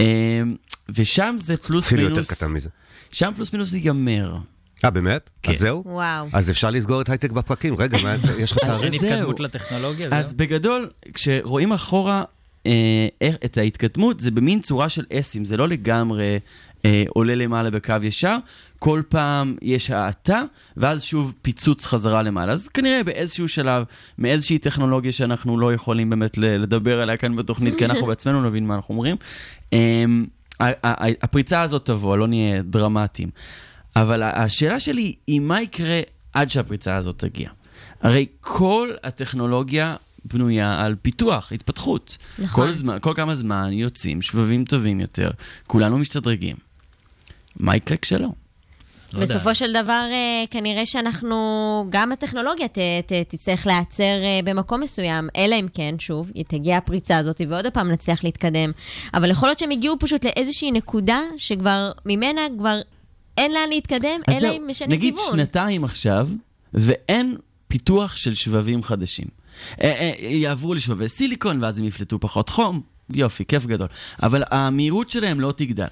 אה, ושם זה פלוס אפילו מינוס... יותר קטן מזה. שם פלוס מינוס ייגמר. אה, באמת? כן. אז זהו? וואו. אז אפשר לסגור את הייטק בפקקים. רגע, מה, יש לך תאריך? זהו. התקדמות לטכנולוגיה, אז בגדול, כשרואים אחורה אה, איך, את ההתקדמות, זה במין צורה של אסים, זה לא לגמרי אה, עולה למעלה בקו ישר, כל פעם יש האטה, ואז שוב פיצוץ חזרה למעלה. אז כנראה באיזשהו שלב, מאיזושהי טכנולוגיה שאנחנו לא יכולים באמת לדבר עליה כאן בתוכנית, כי אנחנו בעצמנו נבין מה אנחנו אומרים, אה, הפריצה הזאת תבוא, לא נהיה דרמטיים. אבל השאלה שלי היא מה יקרה עד שהפריצה הזאת תגיע. הרי כל הטכנולוגיה בנויה על פיתוח, התפתחות. נכון. כל, זמן, כל כמה זמן יוצאים שבבים טובים יותר, כולנו משתדרגים. מה יקרה כשלא? לא יודע. בסופו של דבר, אה, כנראה שאנחנו, גם הטכנולוגיה ת, ת, תצטרך להיעצר אה, במקום מסוים, אלא אם כן, שוב, תגיע הפריצה הזאת, ועוד פעם נצליח להתקדם. אבל יכול להיות שהם הגיעו פשוט לאיזושהי נקודה שכבר, ממנה כבר אין לאן להתקדם, אלא אם משנים נגיד כיוון. שנתיים עכשיו, ואין פיתוח של שבבים חדשים. אה, אה, יעברו לשבבי סיליקון, ואז הם יפלטו פחות חום, יופי, כיף גדול. אבל המהירות שלהם לא תגדל.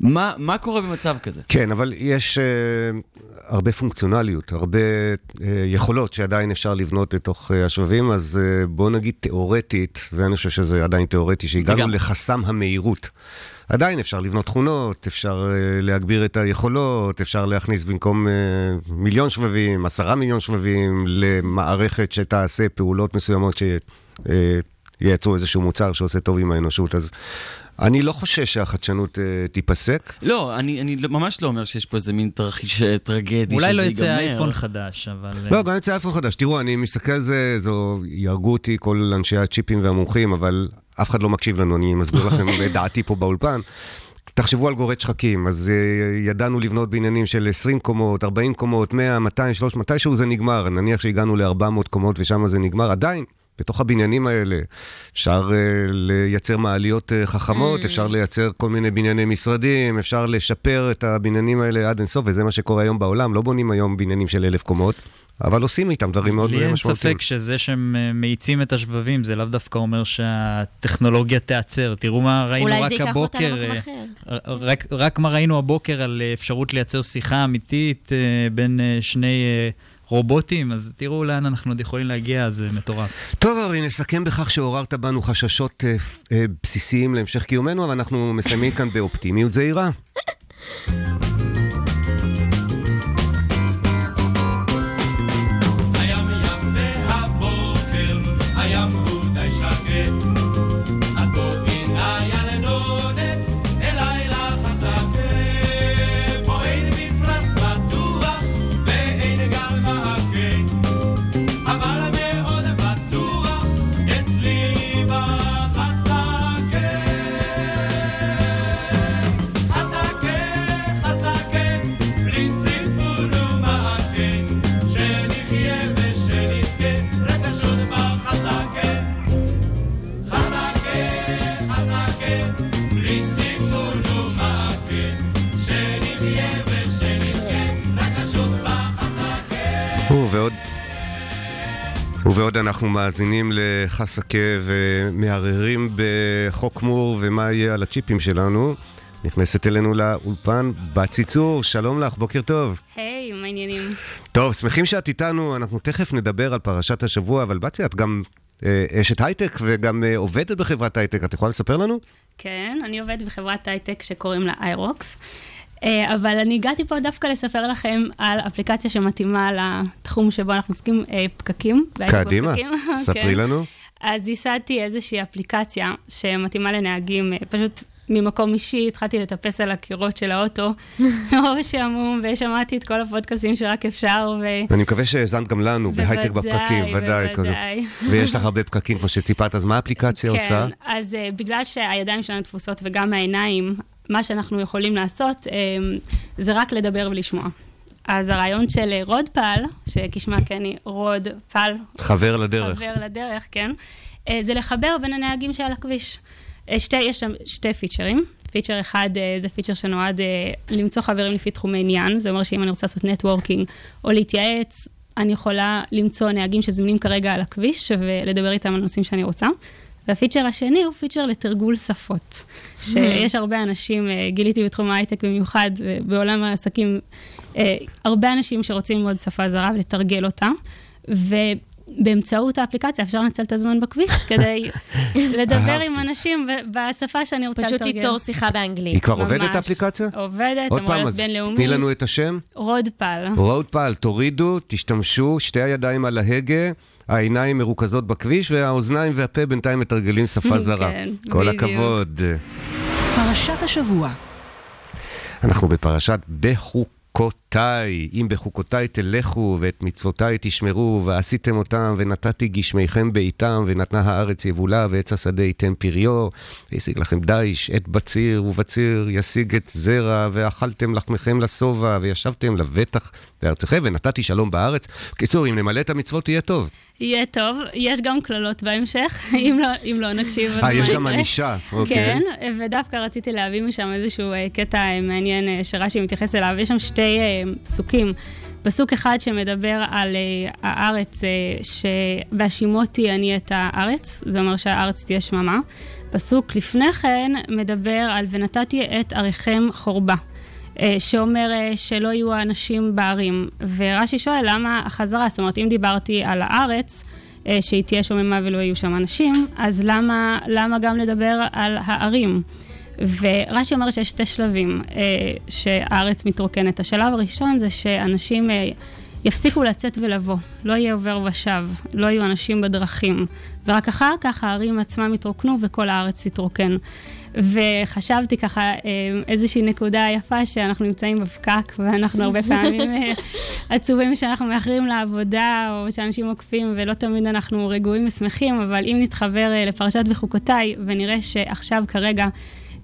מה, מה קורה במצב כזה? כן, אבל יש אה, הרבה פונקציונליות, הרבה אה, יכולות שעדיין אפשר לבנות לתוך אה, השבבים, אז אה, בוא נגיד תיאורטית, ואני חושב שזה עדיין תיאורטי, שהגענו לגמרי. לחסם המהירות. עדיין אפשר לבנות תכונות, אפשר אה, להגביר את היכולות, אפשר להכניס במקום אה, מיליון שבבים, עשרה מיליון שבבים, למערכת שתעשה פעולות מסוימות שייצרו איזשהו מוצר שעושה טוב עם האנושות. אז אני לא חושש שהחדשנות אה, תיפסק. לא, אני, אני לא- ממש לא אומר שיש פה איזה מין תרחיש אה, טרגדי אולי שזה לא ייגמר. יצא אייפון חדש, אבל... אה, לא, גם יצא אייפון חדש. תראו, אני מסתכל על זה, זו, יהרגו אותי כל אנשי הצ'יפים והמומחים, אבל אף אחד לא מקשיב לנו, אני מסביר לכם את דעתי פה באולפן. תחשבו על גורד שחקים, אז uh, ידענו לבנות בניינים של 20 קומות, 40 קומות, 100, 200, 300, מתישהו זה נגמר, נניח שהגענו ל-400 קומות ושם זה נגמר, עדיין, בתוך הבניינים האלה אפשר uh, לייצר מעליות uh, חכמות, Mm. אפשר לייצר כל מיני בנייני משרדים, אפשר לשפר את הבניינים האלה עד אינסוף, וזה מה שקורה היום בעולם, לא בונים היום בניינים של אלף קומות. אבל עושים איתם דברים מאוד לי אין משמעותיים. ספק שזה שהם אה, מאיצים את השבבים, זה לאו דווקא אומר שהטכנולוגיה תיעצר. תראו מה ראינו אולי רק זה ייקח אותה הבוקר. למקום אה, אחר. רק, רק מה ראינו הבוקר על אה, אפשרות לייצר שיחה אמיתית בין שני רובוטים, אז תראו לאן אנחנו עוד יכולים להגיע, זה מטורף. טוב, ארי, נסכם בכך שעוררת בנו חששות אה, אה, בסיסיים להמשך קיומנו, אבל אנחנו מסיימים כאן באופטימיות זהירה. ובעוד אנחנו מאזינים לחסקה ומערערים בחוק מור ומה יהיה על הצ'יפים שלנו, נכנסת אלינו לאולפן בת ציצור, שלום לך, בוקר טוב. היי, מה העניינים? טוב, שמחים שאת איתנו, אנחנו תכף נדבר על פרשת השבוע, אבל בצי, את גם אה, אשת הייטק וגם אה, עובדת בחברת הייטק, את יכולה לספר לנו? כן, אני עובדת בחברת הייטק שקוראים לה איירוקס, אבל אני הגעתי פה דווקא לספר לכם על אפליקציה שמתאימה לתחום שבו אנחנו עוסקים, אה, פקקים. קדימה, בפקקים, ספרי כן. לנו. אז ייסדתי איזושהי אפליקציה שמתאימה לנהגים, אה, פשוט ממקום אישי התחלתי לטפס על הקירות של האוטו, מרוב שעמום, ושמעתי את כל הפודקאסים שרק אפשר, ו... אני מקווה שהאזנת גם לנו בהייטק בפקקים, ודאי. בוודאי. ויש לך הרבה פקקים, כמו שסיפרת, אז מה האפליקציה עושה? כן, אז uh, בגלל שהידיים שלנו תפוסות וגם העיניים, מה שאנחנו יכולים לעשות uh, זה רק לדבר ולשמוע. אז הרעיון של אה, רוד פל, שכשמה כן היא Road Pal, חבר לדרך. חבר לדרך, כן, אה, זה לחבר בין הנהגים שעל הכביש. אה, שתי, יש שם שתי פיצ'רים. פיצ'ר אחד אה, זה פיצ'ר שנועד אה, למצוא חברים לפי תחומי עניין, זה אומר שאם אני רוצה לעשות networking או להתייעץ, אני יכולה למצוא נהגים שזמינים כרגע על הכביש ולדבר איתם על נושאים שאני רוצה. והפיצ'ר השני הוא פיצ'ר לתרגול שפות. שיש הרבה אנשים, אה, גיליתי בתחום ההייטק במיוחד, בעולם העסקים, אה, הרבה אנשים שרוצים ללמוד שפה זרה ולתרגל אותה. ובאמצעות האפליקציה אפשר לנצל את הזמן בכביש כדי לדבר עם אנשים בשפה שאני רוצה פשוט לתרגל. ליצור שיחה באנגלית. היא כבר עובדת. האפליקציה? עובדת, אמורה להיות בינלאומית. תני לנו את השם. רודפל. רודפל, תורידו, תשתמשו, שתי הידיים על ההגה, העיניים מרוכזות בכביש, והאוזניים והפה בינתיים מתרגלים שפה זרה. כן, כל בדיוק. הכבוד. פרשת השבוע. אנחנו בפרשת בחוקותיי. אם בחוקותיי תלכו ואת מצוותיי תשמרו, ועשיתם אותם, ונתתי גשמיכם בעיתם, ונתנה הארץ יבולה, ועץ השדה ייתן פריו, והשיג לכם דיש, עת בציר, ובציר ישיג את זרע, ואכלתם לחמכם לשובע, וישבתם לבטח בארצכם, ונתתי שלום בארץ. קיצור, אם נמלא את המצוות יהיה טוב. יהיה טוב, יש גם קללות בהמשך, אם לא, אם לא נקשיב. אה, יש גם? ענישה, אוקיי. כן, ודווקא רציתי להביא משם איזשהו אה, קטע אה, מעניין אה, שרש"י מתייחס אליו. יש שם שתי פסוקים. פסוק אחד שמדבר על הארץ, ש... והשימותי אני את הארץ, זה אומר שהארץ תהיה שממה. פסוק לפני כן מדבר על ונתתי את עריכם חורבה. אה, שאומר אה, שלא יהיו האנשים בערים. ורש"י שואל למה החזרה, זאת אומרת, אם דיברתי על הארץ, אה, שהיא תהיה שוממה ולא יהיו שם אנשים, אז למה, למה גם לדבר על הערים? ורש"י אומר שיש שתי שלבים שהארץ מתרוקנת. השלב הראשון זה שאנשים יפסיקו לצאת ולבוא, לא יהיה עובר ושב, לא יהיו אנשים בדרכים, ורק אחר כך הערים עצמם יתרוקנו וכל הארץ תתרוקן. וחשבתי ככה אה, איזושהי נקודה יפה שאנחנו נמצאים בפקק ואנחנו הרבה פעמים אה, עצובים שאנחנו מאחרים לעבודה או שאנשים עוקפים ולא תמיד אנחנו רגועים ושמחים, אבל אם נתחבר אה, לפרשת בחוקותיי ונראה שעכשיו כרגע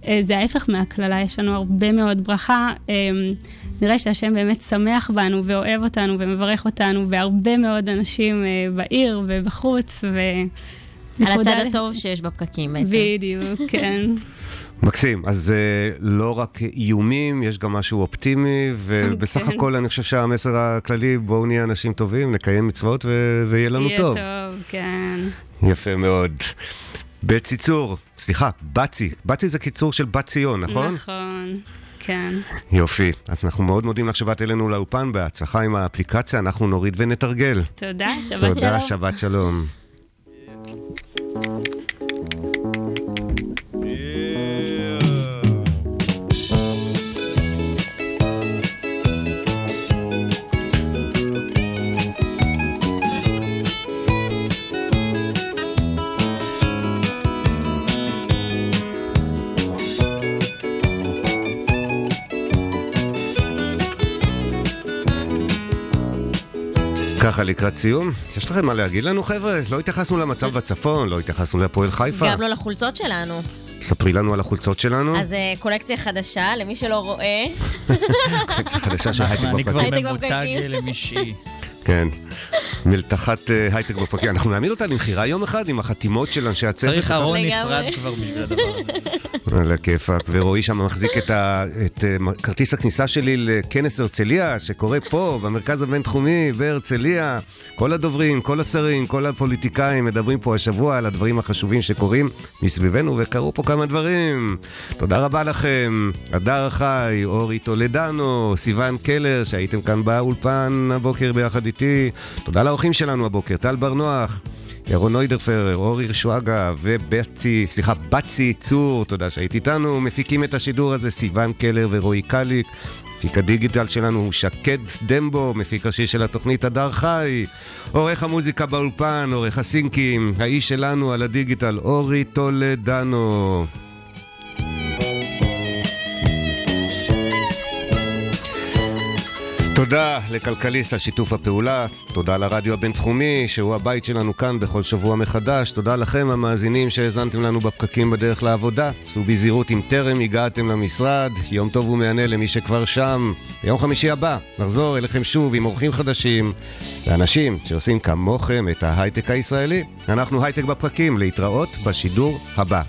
אה, זה ההפך מהקללה, יש לנו הרבה מאוד ברכה. אה, נראה שהשם באמת שמח בנו ואוהב אותנו ומברך אותנו והרבה מאוד אנשים בעיר ובחוץ. ו... על הצד הטוב שיש בפקקים בעצם. בדיוק, כן. מקסים. אז uh, לא רק איומים, יש גם משהו אופטימי, ובסך כן. הכל אני חושב שהמסר הכללי, בואו נהיה אנשים טובים, נקיים מצוות ו- ויהיה לנו יהיה טוב. טוב, כן. יפה מאוד. בציצור, סליחה, בצי. בצי זה קיצור של בת ציון, נכון? נכון, כן. יופי. אז אנחנו מאוד מודים לך שבאת אלינו לאולפן, בהצלחה עם האפליקציה, אנחנו נוריד ונתרגל. תודה, שבת שלום. תודה, שבת שלום. Thank you. ככה לקראת סיום, יש לכם מה להגיד לנו חבר'ה? לא התייחסנו למצב בצפון, לא התייחסנו להפועל חיפה. גם לא לחולצות שלנו. ספרי לנו על החולצות שלנו. אז אה, קולקציה חדשה, למי שלא רואה. קולקציה חדשה של הייטק אני כבר בפרקים. הייטק ממותג בפקקים. למישהי. כן. מלתחת אה, הייטק בפרקים. אנחנו נעמיד אותה למכירה יום אחד עם החתימות של אנשי הצוות. צריך ארון. נפרד כבר בשביל הדבר הזה. על הכיפאק, ורועי שם מחזיק את, ה, את uh, כרטיס הכניסה שלי לכנס הרצליה, שקורה פה, במרכז הבינתחומי, בהרצליה. כל הדוברים, כל השרים, כל הפוליטיקאים מדברים פה השבוע על הדברים החשובים שקורים מסביבנו, וקרו פה כמה דברים. תודה רבה לכם, הדר חי, אורי טולדנו, סיון קלר, שהייתם כאן באולפן הבוקר ביחד איתי. תודה לאורחים שלנו הבוקר, טל בר נוח. ירון נוידרפרר, אורי שואגה ובצי, סליחה, בצי צור, תודה שהיית איתנו. מפיקים את השידור הזה סיון קלר ורועי קליק. מפיק הדיגיטל שלנו הוא שקד דמבו, מפיק ראשי של התוכנית הדר חי. עורך המוזיקה באולפן, עורך הסינקים, האיש שלנו על הדיגיטל, אורי טולדנו. תודה לכלכליסט על שיתוף הפעולה, תודה לרדיו הבינתחומי, שהוא הבית שלנו כאן בכל שבוע מחדש, תודה לכם המאזינים שהאזנתם לנו בפקקים בדרך לעבודה, סעו בזהירות אם טרם הגעתם למשרד, יום טוב ומהנה למי שכבר שם. ביום חמישי הבא נחזור אליכם שוב עם אורחים חדשים, ואנשים שעושים כמוכם את ההייטק הישראלי. אנחנו הייטק בפקקים, להתראות בשידור הבא.